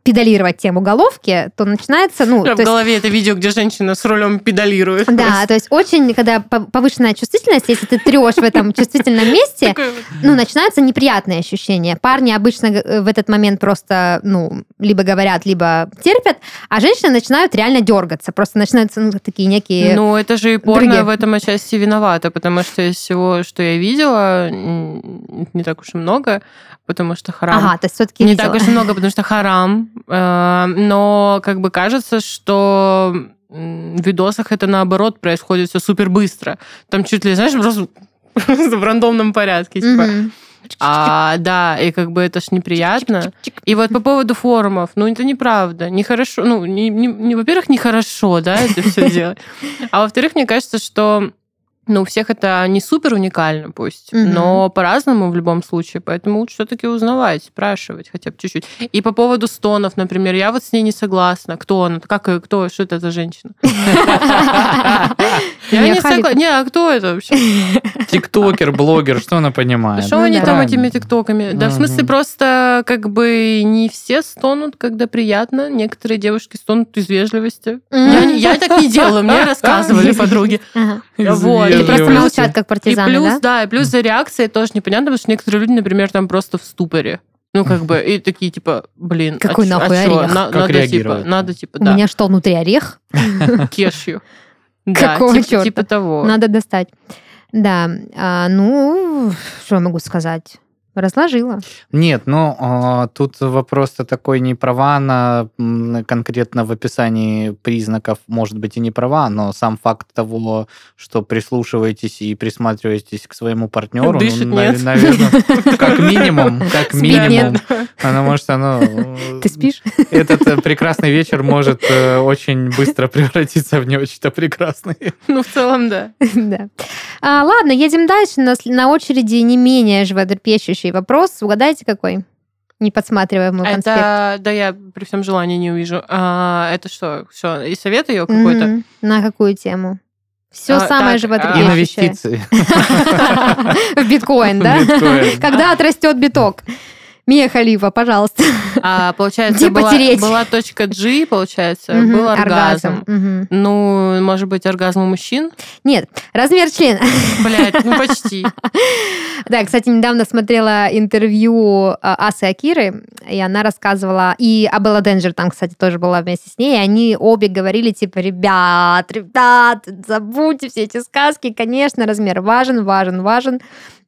педалировать тему головки, то начинается... Ну, в то голове есть... это видео, где женщина с рулем педалирует. Да, просто. то есть очень, когда повышенная чувствительность, если ты трешь в этом чувствительном месте, ну, начинаются неприятные ощущения. Парни обычно э, в этот момент просто, ну, либо говорят, либо терпят, а женщины начинают реально дергаться. Просто начинаются ну, такие некие... Ну, это же и порно в этом отчасти отчасти виновата, потому что из всего, что я видела, не так уж и много, потому что харам. Ага, то есть все-таки Не видела. так уж и много, потому что харам. Э, но как бы кажется, что в видосах это наоборот происходит все супер быстро. Там чуть ли, знаешь, просто в рандомном порядке. Типа. А, да, и как бы это ж неприятно. И вот по поводу форумов, ну это неправда, нехорошо, ну, не, не, не, во-первых, нехорошо, да, это все делать, а во-вторых, мне кажется, что ну, у всех это не супер уникально пусть, угу. но по-разному в любом случае, поэтому лучше все-таки узнавать, спрашивать хотя бы чуть-чуть. И по поводу стонов, например, я вот с ней не согласна. Кто она? Как, кто? Что это за женщина? Я не согласна. Не, а кто это вообще? Тиктокер, блогер, что она понимает? Что они там этими тиктоками? Да, в смысле, просто как бы не все стонут, когда приятно. Некоторые девушки стонут из вежливости. Я так не делаю, мне рассказывали подруги. Вот. Или просто молчат, как партизаны, и плюс, да? да, и плюс за реакцией тоже непонятно, потому что некоторые люди, например, там просто в ступоре. Ну, как бы, и такие, типа, блин, а Какой а нахуй а орех? На, как надо, типа, надо, типа, да. У меня что, внутри орех? Кешью. Какого типа, черта? Типа того. Надо достать. Да, а, ну, что я могу сказать? Разложила. Нет, ну а, тут вопрос-то такой не права на конкретно в описании признаков, может быть и не права, но сам факт того, что прислушиваетесь и присматриваетесь к своему партнеру, Дышит ну, нет. наверное, как минимум, как минимум, потому что, ну, ты спишь? Этот э, прекрасный вечер может э, очень быстро превратиться в не очень-то прекрасный. Ну, в целом, да. Да. А, ладно, едем дальше. На, на очереди не менее животрепещущий следующий вопрос. Угадайте, какой? Не подсматривая в мой конспект. Это, да, я при всем желании не увижу. А, это что? Все, и совет ее какой-то? Mm-hmm. На какую тему? Все а, самое так, животрепещущее. Инвестиции. В биткоин, да? Когда отрастет биток? Мия Халифа, пожалуйста. А, получается, Где была, потереть? была точка G, получается, угу, был оргазм. оргазм. Угу. Ну, может быть, оргазм у мужчин? Нет, размер члена. Блять, ну почти. Да, кстати, недавно смотрела интервью а, Асы Акиры, и она рассказывала, и Абелла Денджер там, кстати, тоже была вместе с ней, и они обе говорили, типа, ребят, ребят, забудьте все эти сказки, конечно, размер важен, важен, важен.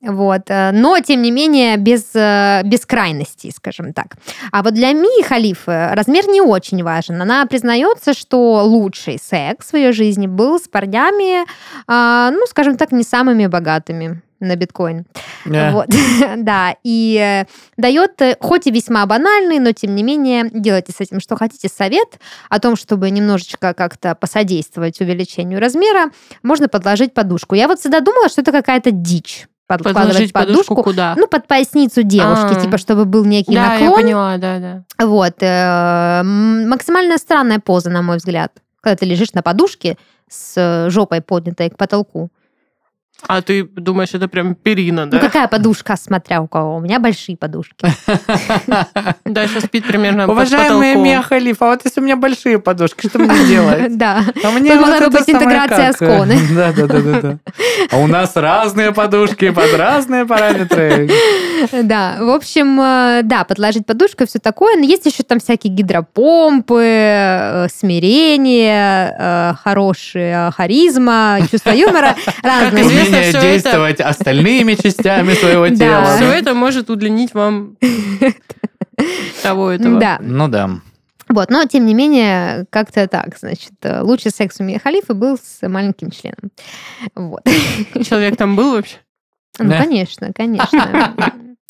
Вот. Э, но, тем не менее, без, э, без крайностей, скажем так. А вот для Мии Халифы размер не очень важен. Она признается, что лучший секс в ее жизни был с парнями, а, ну, скажем так, не самыми богатыми на биткоин. Yeah. Вот. да, и э, дает, хоть и весьма банальный, но тем не менее, делайте с этим, что хотите, совет о том, чтобы немножечко как-то посодействовать увеличению размера, можно подложить подушку. Я вот всегда думала, что это какая-то дичь подкладывать подушку, подушку куда? Ну, под поясницу девушки, А-а-а. типа, чтобы был некий да, наклон. Да, я поняла, да, да. Вот. Э, максимально странная поза, на мой взгляд, когда ты лежишь на подушке с э, жопой поднятой к потолку. А ты думаешь, это прям перина, да? Ну, какая подушка, смотря у кого. У меня большие подушки. Дальше спит примерно Уважаемая Мия Халифа, а вот если у меня большие подушки, что мне делать? Да. А мне могла бы быть интеграция сконы. Да, да, да, да. А у нас разные подушки под разные параметры. Да, в общем, э, да, подложить подушку и все такое. Но есть еще там всякие гидропомпы, э, смирение, э, хорошая харизма, чувство юмора. Разные умение действовать это... остальными частями своего тела. Все это может удлинить вам того этого. Да. Ну да. Вот, но тем не менее, как-то так, значит, лучший секс у Мия Халифа был с маленьким членом. Вот. Человек там был вообще? Ну, да? конечно, конечно.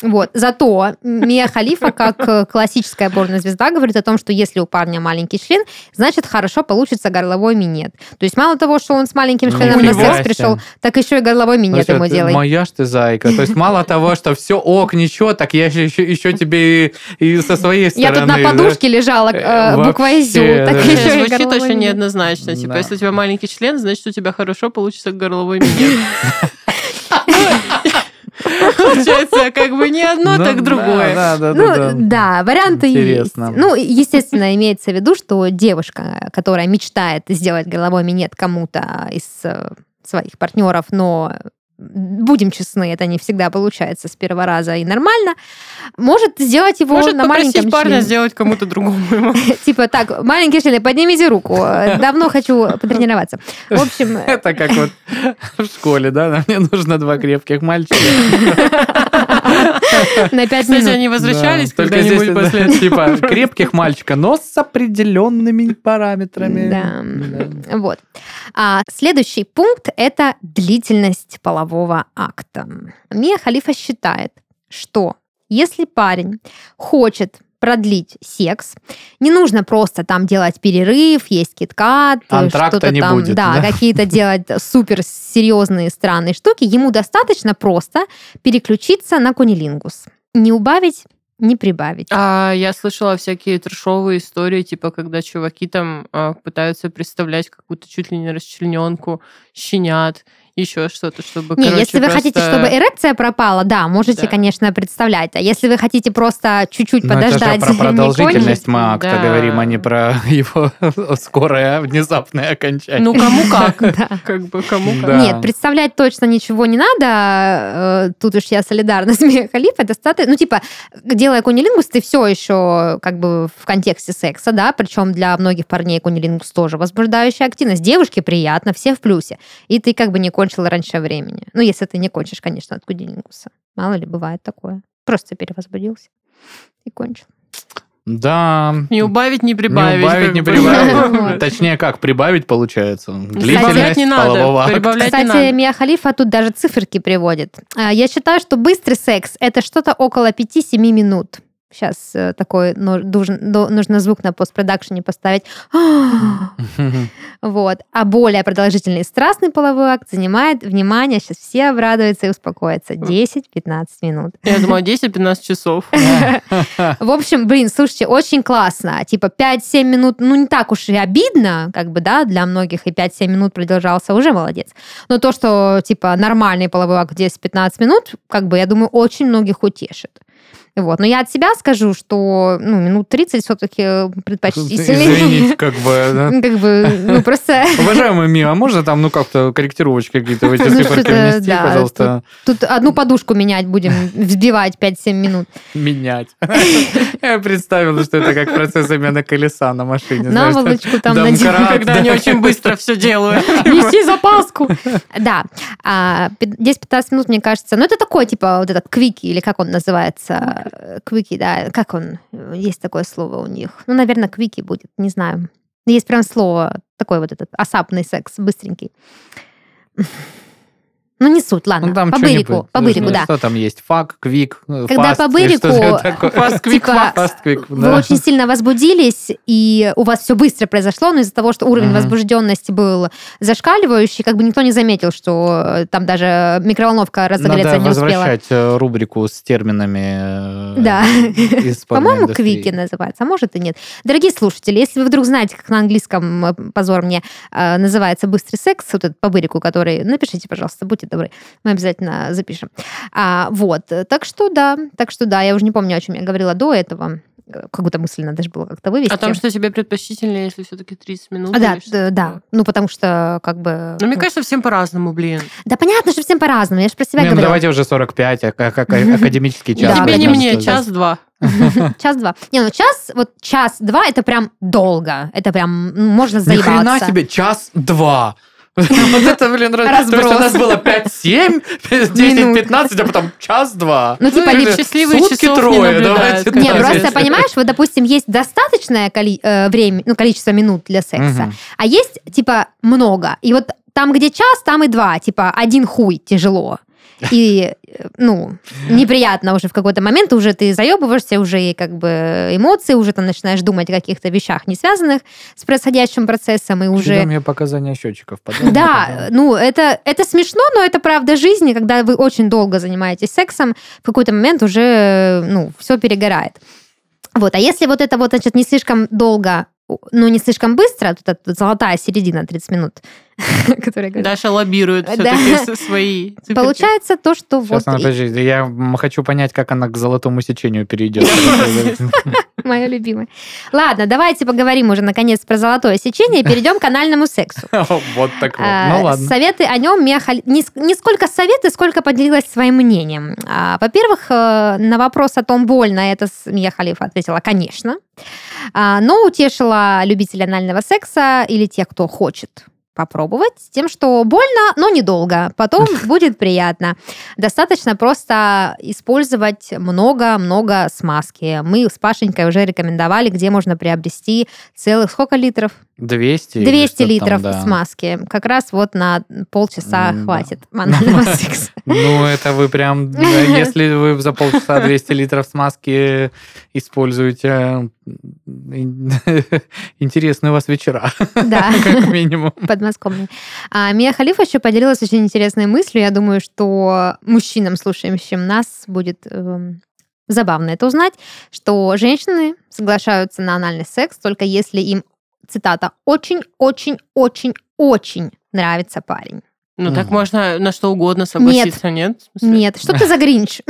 Вот. Зато Мия Халифа, как э, классическая порнозвезда, говорит о том, что если у парня маленький член, значит, хорошо получится горловой минет. То есть мало того, что он с маленьким ну, членом на секс пришел, так еще и горловой минет ему делает. Моя ж ты зайка. То есть мало того, что все ок, ничего, так я еще, еще тебе и со своей стороны. Я тут на подушке лежала, э, буква изю. Так еще Звучит очень неоднозначно. Типа, если у тебя маленький член, значит, у тебя хорошо получится горловой минет. Получается, как бы не одно, ну, так другое. Да, да, ну, да, да. варианты есть. Ну, естественно, имеется в виду, что девушка, которая мечтает сделать головой минет кому-то из э, своих партнеров, но будем честны, это не всегда получается с первого раза и нормально, может сделать его может на маленьком парня члене. сделать кому-то другому. Типа так, маленький член, поднимите руку, давно хочу потренироваться. В общем... Это как вот в школе, да, мне нужно два крепких мальчика. На пять минут. Кстати, они возвращались когда-нибудь после Типа крепких мальчика, но с определенными параметрами. Да. Вот. А следующий пункт – это длительность полового акта. Мия Халифа считает, что если парень хочет продлить секс. Не нужно просто там делать перерыв, есть киткат, что-то там, будет, да, да? какие-то делать супер серьезные странные штуки. Ему достаточно просто переключиться на кунилингус. Не убавить не прибавить. А я слышала всякие трешовые истории, типа, когда чуваки там а, пытаются представлять какую-то чуть ли не расчлененку щенят, еще что-то, чтобы, Не, короче, если вы просто... хотите, чтобы эрекция пропала, да, можете, да. конечно, представлять. А если вы хотите просто чуть-чуть Но подождать... Это же про продолжительность мы акта да. говорим, а не про его скорое внезапное окончание. Ну, кому как. Как бы, кому как. Нет, представлять точно ничего не надо. Э, тут уж я солидарна с Мия Халифой. Достаточно... Ну, типа, делая кунилингус, ты все еще как бы в контексте секса, да, причем для многих парней кунилингус тоже возбуждающая активность. Девушке приятно, все в плюсе. И ты как бы не кончила раньше времени. Ну, если ты не кончишь, конечно, от кудильникуса. Мало ли, бывает такое. Просто перевозбудился и кончил. Да. Не убавить, не прибавить. Не убавить, не прибавить. Точнее, как прибавить получается. Прибавлять не надо. Кстати, Мия Халифа тут даже циферки приводит. А, я считаю, что быстрый секс – это что-то около 5-7 минут. Сейчас э, такой нужно звук на постпродакшене поставить. Вот. А более продолжительный и страстный половой акт занимает, внимание, сейчас все обрадуются и успокоятся, 10-15 минут. Я думаю, 10-15 часов. В общем, блин, слушайте, очень классно. Типа 5-7 минут, ну не так уж и обидно, как бы, да, для многих, и 5-7 минут продолжался, уже молодец. Но то, что, типа, нормальный половой акт 10-15 минут, как бы, я думаю, очень многих утешит. Вот. Но я от себя скажу, что ну, минут 30 все-таки предпочтительнее. Извините, как бы... Да? Как бы, ну, просто... Уважаемая Мия, а можно там, ну, как-то корректировочки какие-то в эти ну, циферки внести, да, пожалуйста? Тут, тут одну подушку менять будем, взбивать 5-7 минут. Менять. Я представила, что это как процесс замены колеса на машине. Наволочку там надеть. Когда они очень быстро все делают. Неси запаску. Да. 10-15 а, минут, мне кажется, ну, это такой, типа, вот этот квики, или как он называется? Квики, да, как он? Есть такое слово у них. Ну, наверное, квики будет, не знаю. Есть прям слово, такой вот этот осапный секс, быстренький. Ну, не суть, ладно. Ну, там по бырику, по бырику, да. Что там есть? Фак, квик, Когда по бырику, фаст, квик, типа, фаст, квик, да. вы очень сильно возбудились, и у вас все быстро произошло, но из-за того, что уровень угу. возбужденности был зашкаливающий, как бы никто не заметил, что э, там даже микроволновка разогреться Надо не успела. возвращать э, рубрику с терминами э, Да. По-моему, квики называется, а может и нет. Дорогие слушатели, если вы вдруг знаете, как на английском, позор мне, называется быстрый секс, вот этот по бырику, который, напишите, пожалуйста, будьте добры. Мы обязательно запишем. А, вот. Так что да, так что да, я уже не помню, о чем я говорила до этого как будто мысль надо же было как-то вывести. О том, что тебе предпочтительнее, если все-таки 30 минут? А, да, да, да. Ну, потому что как бы... Ну, мне кажется, всем по-разному, блин. Да понятно, что всем по-разному. Я же про себя не, говорю. Ну, давайте уже 45, а как академический час. Тебе не мне, час-два. Час-два. Не, ну час, вот час-два, это прям долго. Это прям, можно заебаться. Ни хрена себе, час-два. Вот это, блин, разброс. У нас было 5-7, 10-15, а потом час-два. Ну, типа, ну, счастливые сутки трое. Давайте Не, просто, понимаешь, вот, допустим, есть достаточное э, время, ну, количество минут для секса, а есть, типа, много. И вот там, где час, там и два. Типа, один хуй тяжело. И, ну, неприятно уже в какой-то момент, уже ты заебываешься, уже и как бы эмоции, уже там начинаешь думать о каких-то вещах, не связанных с происходящим процессом, и уже... Что мне показания счетчиков. Потом, да, потом. ну, это, это смешно, но это правда жизни, когда вы очень долго занимаетесь сексом, в какой-то момент уже, ну, все перегорает. Вот, а если вот это вот, значит, не слишком долго ну, не слишком быстро, тут, тут золотая середина 30 минут, которая говорит. Даша лоббирует все-таки свои циферки. Получается то, что Сейчас вот... Она, подожди, я хочу понять, как она к золотому сечению перейдет. Мое любимое. Ладно, давайте поговорим уже наконец про золотое сечение и перейдем к анальному сексу. Вот так вот. А, ну ладно. Советы о нем не сколько советы, сколько поделилась своим мнением. А, во-первых, э, на вопрос о том, больно это Мия Халифа ответила, конечно. А, но утешила любителей анального секса или тех, кто хочет попробовать с тем, что больно, но недолго. Потом будет приятно. Достаточно просто использовать много-много смазки. Мы с Пашенькой уже рекомендовали, где можно приобрести целых сколько литров? 200. 200 литров там, да. смазки. Как раз вот на полчаса mm, хватит да. Ну, это вы прям, если вы за полчаса 200 литров смазки используете, интересные у вас вечера. Да. Как минимум. Подмосковные. А Мия Халифа еще поделилась очень интересной мыслью. Я думаю, что мужчинам, слушающим нас, будет эм, забавно это узнать, что женщины соглашаются на анальный секс только если им цитата, очень-очень-очень-очень нравится парень. Ну, mm. так можно на что угодно согласиться, нет? Нет, нет. что ты за гринч?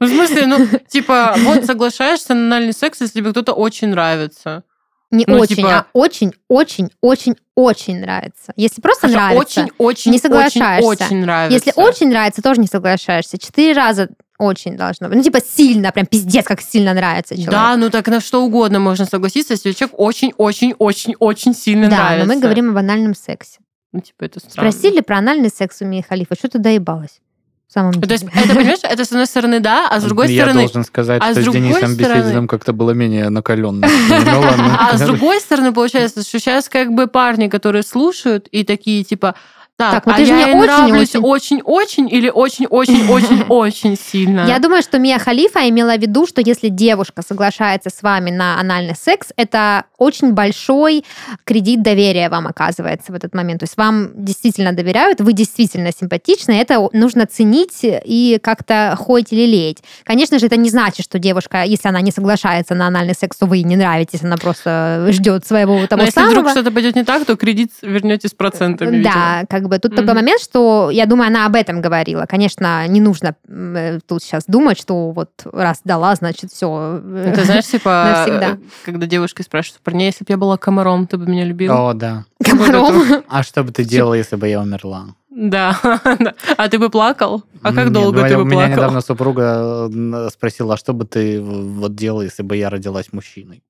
Ну, в смысле, ну, типа, вот соглашаешься на анальный секс, если тебе кто-то очень нравится. Не ну, очень, типа... а очень, очень, очень, очень нравится. Если просто Хорошо, нравится, очень, очень, не соглашаешься. Очень, очень нравится. Если очень нравится, тоже не соглашаешься. Четыре раза очень должно быть. Ну, типа, сильно, прям пиздец, как сильно нравится человек. Да, ну так на что угодно можно согласиться, если человек очень-очень-очень-очень сильно да, нравится. Да, но мы говорим об анальном сексе. Ну, типа, это странно. Спросили про анальный секс у Мии Халифа, что ты доебалась? Самом деле. То есть, это, понимаешь, это с одной стороны, да, а с другой я стороны... Я должен сказать, а что с, с Денисом стороны... Бесединым как-то было менее накаленно. Ну, а с другой стороны, получается, что сейчас как бы парни, которые слушают и такие, типа, так, так ну а ты же я мне очень, очень-очень или очень-очень-очень-очень сильно? Я думаю, что Мия Халифа имела в виду, что если девушка соглашается с вами на анальный секс, это очень большой кредит доверия вам оказывается в этот момент. То есть вам действительно доверяют, вы действительно симпатичны, это нужно ценить и как-то хоть или лелеять. Конечно же, это не значит, что девушка, если она не соглашается на анальный секс, то вы ей не нравитесь, она просто ждет своего того Но самого. если вдруг что-то пойдет не так, то кредит вернете с процентами. Да, как как бы тут mm-hmm. такой момент, что я думаю, она об этом говорила. Конечно, не нужно э, тут сейчас думать, что вот раз дала, значит, все. Э, Ты знаешь, типа, навсегда. когда девушка спрашивает парней, если бы я была комаром, ты бы меня любил? О, да. Комаром? А что бы ты делала, если бы я умерла? Да. А ты бы плакал? А как долго ты бы плакал? Меня недавно супруга спросила, а что бы ты вот делала, если бы я родилась мужчиной?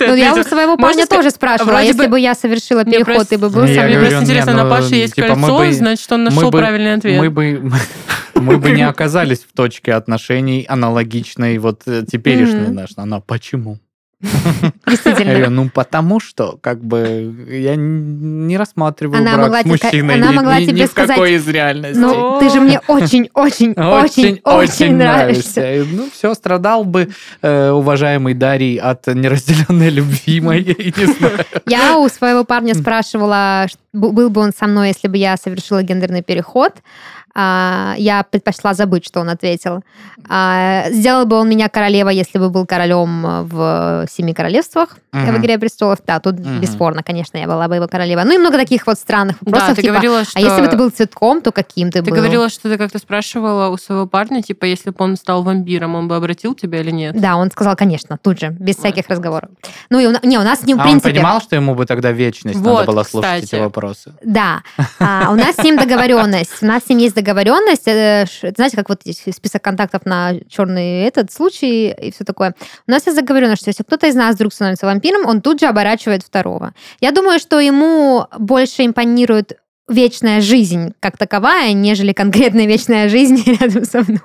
Ну, я у своего парня тоже спрашивала, а если бы я совершила переход, ты бы был со мной? Мне просто интересно, на Паше есть типа, кольцо, значит, он нашел правильный ответ. Мы бы мы бы не оказались в точке отношений аналогичной вот э, теперешней нашей. Она почему? Действительно. Я ну, потому что, как бы, я не рассматриваю она брак могла с мужчиной она ни, могла ни, тебе ни в сказать, какой из реальности. Ну, ты же мне очень-очень-очень нравишься. Ну, все, страдал бы э, уважаемый Дарий от неразделенной любви моей, не знаю. Я у своего парня спрашивала, был бы он со мной, если бы я совершила гендерный переход. А, я предпочла забыть, что он ответил. А, сделал бы он меня королева, если бы был королем в Семи Королевствах uh-huh. в «Игре престолов». Да, тут uh-huh. бесспорно, конечно, я была бы его королева. Ну и много таких вот странных вопросов. Да, ты типа, говорила, что... А если бы ты был цветком, то каким ты, ты был? Ты говорила, что ты как-то спрашивала у своего парня, типа, если бы он стал вампиром, он бы обратил тебя или нет? Да, он сказал, конечно, тут же, без вот. всяких разговоров. Ну и у, не, у нас не в а принципе... он понимал, что ему бы тогда вечность вот, надо было слушать кстати. эти вопросы? Да. А, у нас с ним договоренность. У нас с ним есть договоренность. Э, знаете, как вот здесь список контактов на черный этот случай и все такое. У нас есть договоренность, что если кто-то из нас вдруг становится вампиром, он тут же оборачивает второго. Я думаю, что ему больше импонирует вечная жизнь как таковая, нежели конкретная вечная жизнь рядом со мной.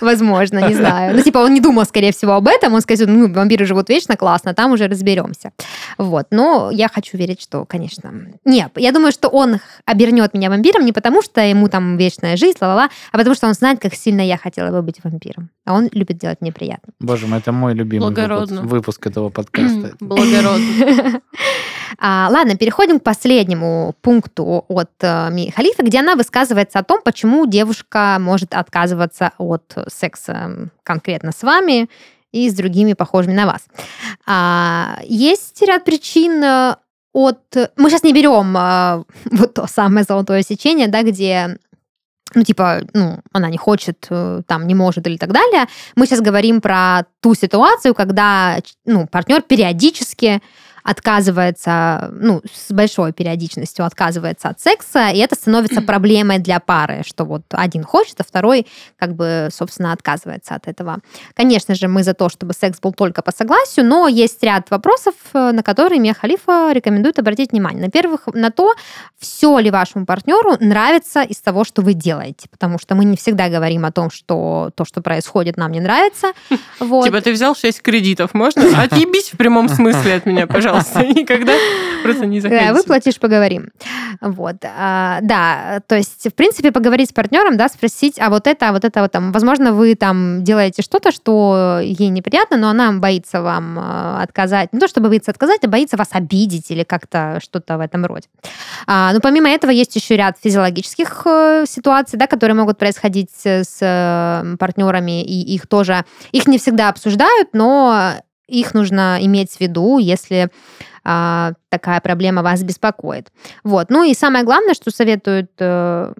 Возможно, не знаю. Ну, типа, он не думал, скорее всего, об этом. Он сказал, ну, вампиры живут вечно, классно, там уже разберемся. Вот. Но я хочу верить, что, конечно... Нет, я думаю, что он обернет меня вампиром не потому, что ему там вечная жизнь, ла-ла-ла, а потому что он знает, как сильно я хотела бы быть вампиром. А он любит делать мне приятно. Боже мой, это мой любимый выпуск, выпуск этого подкаста. Благородно. А, ладно, переходим к последнему пункту от э, Халифа, где она высказывается о том, почему девушка может отказываться от секса конкретно с вами и с другими похожими на вас. А, есть ряд причин э, от... Мы сейчас не берем э, вот то самое золотое сечение, да, где ну, типа, ну, она не хочет, э, там, не может или так далее. Мы сейчас говорим про ту ситуацию, когда, ну, партнер периодически отказывается, ну, с большой периодичностью отказывается от секса, и это становится проблемой для пары, что вот один хочет, а второй, как бы, собственно, отказывается от этого. Конечно же, мы за то, чтобы секс был только по согласию, но есть ряд вопросов, э, на которые Мия Халифа рекомендует обратить внимание. На первых, на то, все ли вашему партнеру нравится из того, что вы делаете, потому что мы не всегда говорим о том, что то, что происходит, нам не нравится. Вот. Типа ты взял 6 кредитов, можно? Отъебись в прямом смысле от меня, пожалуйста пожалуйста, никогда просто не заходите. Да, выплатишь, поговорим. Вот, а, да, то есть, в принципе, поговорить с партнером, да, спросить, а вот это, а вот это, вот там, возможно, вы там делаете что-то, что ей неприятно, но она боится вам а, отказать, не то чтобы боится отказать, а боится вас обидеть или как-то что-то в этом роде. А, но помимо этого есть еще ряд физиологических э, ситуаций, да, которые могут происходить с э, партнерами, и их тоже, их не всегда обсуждают, но их нужно иметь в виду, если а, такая проблема вас беспокоит. Вот. Ну и самое главное, что советует э,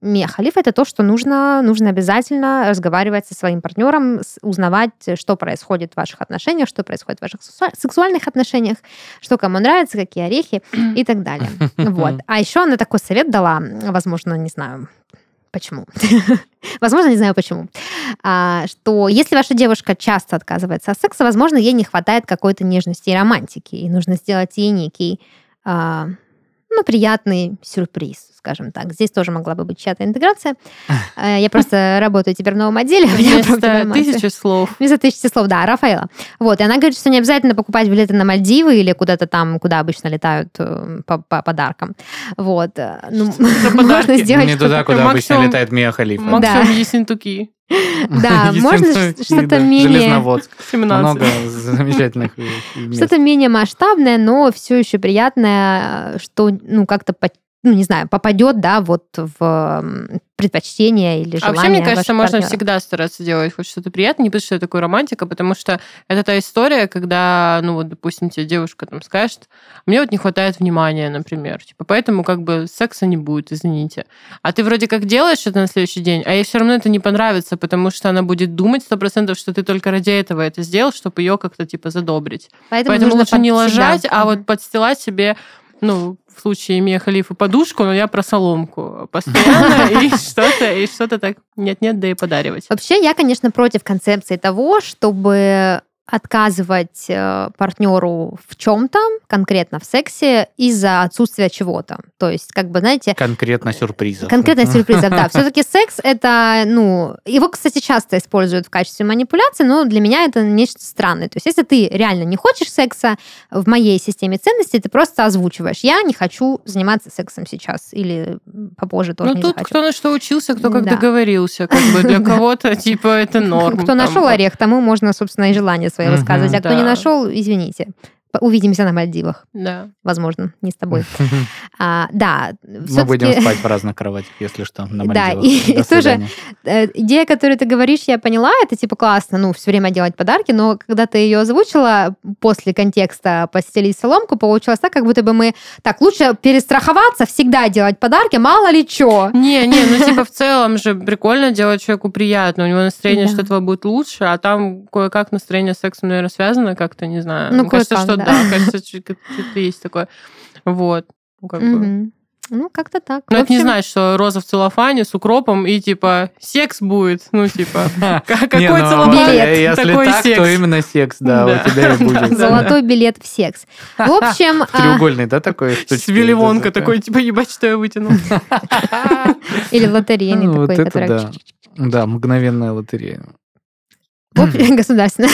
Мия Халиф, это то, что нужно, нужно обязательно разговаривать со своим партнером, узнавать, что происходит в ваших отношениях, что происходит в ваших сексуальных отношениях, что кому нравится, какие орехи и так далее. Вот. А еще она такой совет дала, возможно, не знаю, почему. возможно, не знаю почему. А, что если ваша девушка часто отказывается от секса, возможно, ей не хватает какой-то нежности и романтики, и нужно сделать ей некий а, ну, приятный сюрприз, скажем так. Здесь тоже могла бы быть чья-то интеграция. Э, я просто работаю теперь в новом отделе. Вместо тысячи слов. Вместо тысячи слов, да, Рафаэла. Вот, и она говорит, что не обязательно покупать билеты на Мальдивы или куда-то там, куда обычно летают э, по, по подаркам. Вот. Э, ну, можно сделать... Не туда, куда обычно летает Мия Халифа. Максимум Ессентуки. Да, можно что-то менее... Железноводск. Много замечательных Что-то менее масштабное, но все еще приятное, что, ну, как-то ну, не знаю, попадет, да, вот в предпочтения или желания. А вообще, мне кажется, можно партнера. всегда стараться делать хоть что-то приятное, не потому что я такой романтика, потому что это та история, когда, ну вот, допустим, тебе девушка там скажет, мне вот не хватает внимания, например, типа, поэтому как бы секса не будет, извините. А ты вроде как делаешь это на следующий день, а ей все равно это не понравится, потому что она будет думать сто процентов, что ты только ради этого это сделал, чтобы ее как-то типа задобрить. Поэтому, поэтому лучше не ложать, а вот подстилать себе ну, в случае Мия Халифа подушку, но я про соломку постоянно и что-то, и что-то так нет-нет, да и подаривать. Вообще, я, конечно, против концепции того, чтобы отказывать э, партнеру в чем-то, конкретно в сексе, из-за отсутствия чего-то. То есть, как бы, знаете... Конкретно сюрпризов. Конкретно сюрпризов, да. Все-таки секс это, ну... Его, кстати, часто используют в качестве манипуляции, но для меня это нечто странное. То есть, если ты реально не хочешь секса, в моей системе ценностей ты просто озвучиваешь. Я не хочу заниматься сексом сейчас. Или попозже тоже Ну, тут захочу. кто на что учился, кто как да. договорился. Как бы для кого-то, типа, это норм. Кто нашел орех, тому можно, собственно, и желание свои высказывать. А кто не нашел, извините. Увидимся на Мальдивах. Да. Возможно, не с тобой. а, да. Мы будем спать в разных кроватях, если что, на Мальдивах. Да, и тоже э, идея, которую ты говоришь, я поняла, это типа классно, ну, все время делать подарки, но когда ты ее озвучила после контекста постелить соломку, получилось так, как будто бы мы... Так, лучше перестраховаться, всегда делать подарки, мало ли что. Не, не, ну типа в целом же прикольно делать человеку приятно, у него настроение да. что этого будет лучше, а там кое-как настроение с сексом, наверное, связано как-то, не знаю. Ну, кажется, что да, кажется, что-то есть такое. Вот. Ну, как бы. Ну, как-то так. Но это не значит, что роза в целлофане с укропом и, типа, секс будет. Ну, типа, какой целлофан, Если так, то именно секс, да, у тебя и будет. Золотой билет в секс. В общем... А Треугольный, да, такой? Свиливонка такой, типа, ебать, что я вытянул. Или лотерейный ну, такой, который... Да, мгновенная лотерея. Государственная.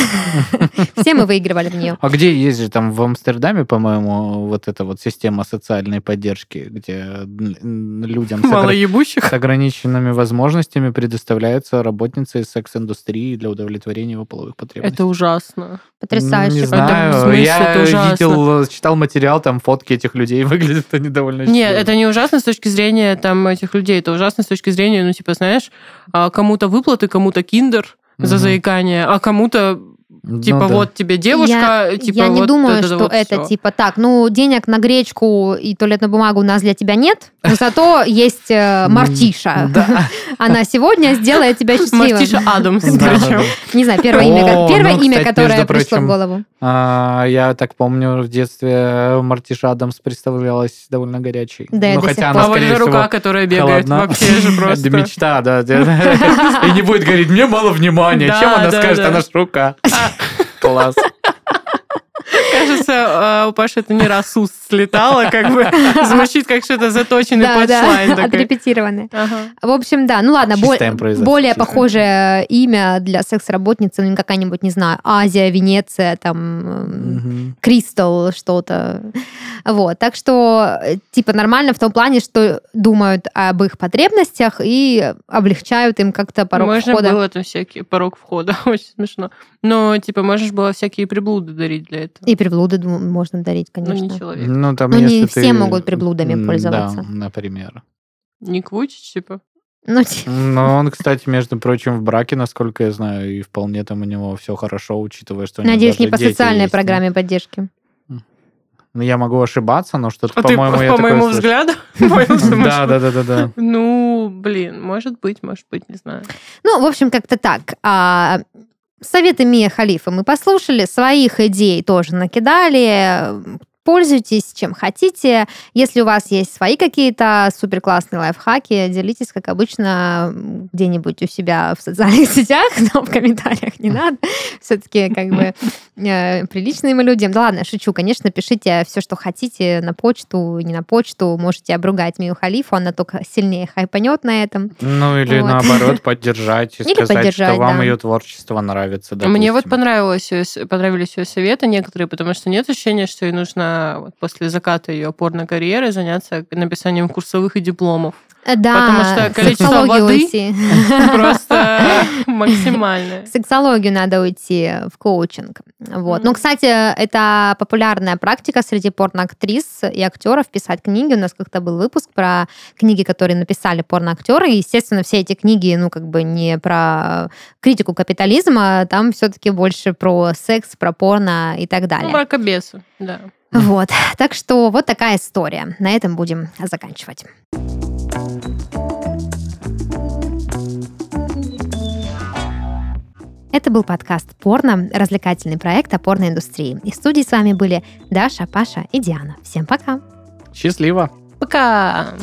Все мы выигрывали в нее. А где есть же там в Амстердаме, по-моему, вот эта вот система социальной поддержки, где людям с, огр... с ограниченными возможностями предоставляется работница из секс-индустрии для удовлетворения его половых потребностей. Это ужасно. Потрясающе. Не знаю, я видел, читал материал, там фотки этих людей, выглядят они довольно Нет, это не ужасно с точки зрения там этих людей, это ужасно с точки зрения, ну, типа, знаешь, а, кому-то выплаты, кому-то киндер, за заикание, а кому-то ну типа, ну, да. вот тебе девушка, я, типа, Я не вот думаю, это, что вот это все. типа так. Ну, денег на гречку и туалетную бумагу у нас для тебя нет, но зато есть э, Мартиша. Она сегодня сделает тебя счастливым. Мартиша Адамс. Не знаю, первое имя, первое имя, которое пришло в голову. А, я так помню, в детстве Мартиша Адамс представлялась довольно горячей. Да, ну, хотя она, скорее рука, которая бегает, вообще же просто. Мечта, да. И не будет говорить, мне мало внимания. Чем она скажет, она ж рука. Класс. Кажется, а, у Паши это не раз уст слетало, как бы звучит как что-то заточенный да, подшлайн. Да, отрепетированный. Ага. В общем, да, ну ладно, более похожее имя для секс-работницы, ну какая-нибудь, не знаю, Азия, Венеция, там, Кристал, что-то. Вот, так что, типа, нормально в том плане, что думают об их потребностях и облегчают им как-то порог Можно входа. Можно было там всякие порог входа, очень смешно. Но, типа, можешь было всякие приблуды дарить для этого. И приблуды можно дарить, конечно. Ну, не человек. Ну, там, Но не ты... все могут приблудами пользоваться. Да, например. Ник Вучич, типа? Ну, Но он, кстати, между прочим, в браке, насколько я знаю, и вполне там у него все хорошо, учитывая, что Надеюсь, не по социальной есть. программе поддержки. Ну, я могу ошибаться, но что-то, а по-моему, ты, я по моему взгляду? Да, да, да, да, да. Ну, блин, может быть, может быть, не знаю. Ну, в общем, как-то так. Советы Мия Халифа мы послушали, своих идей тоже накидали пользуйтесь чем хотите. Если у вас есть свои какие-то супер классные лайфхаки, делитесь, как обычно, где-нибудь у себя в социальных сетях, но в комментариях не надо. Все-таки как бы э, приличные мы людям. Да ладно, шучу. Конечно, пишите все, что хотите на почту, не на почту. Можете обругать Мию Халифу, она только сильнее хайпанет на этом. Ну или вот. наоборот поддержать и или сказать, поддержать, что вам да. ее творчество нравится. Допустим. Мне вот понравилось, понравились ее советы некоторые, потому что нет ощущения, что ей нужно вот после заката ее опорной карьеры заняться написанием курсовых и дипломов. Да, потому что количество воды просто максимальное. В сексологию надо уйти, в коучинг. Вот. Mm-hmm. Ну, кстати, это популярная практика среди порноактрис и актеров писать книги. У нас как-то был выпуск про книги, которые написали порноактеры. И, естественно, все эти книги, ну, как бы не про критику капитализма, там все-таки больше про секс, про порно и так далее. Ну, мракобесы, да. Вот. Так что вот такая история. На этом будем заканчивать. Это был подкаст «Порно», развлекательный проект о порноиндустрии. И в студии с вами были Даша, Паша и Диана. Всем пока! Счастливо! Пока!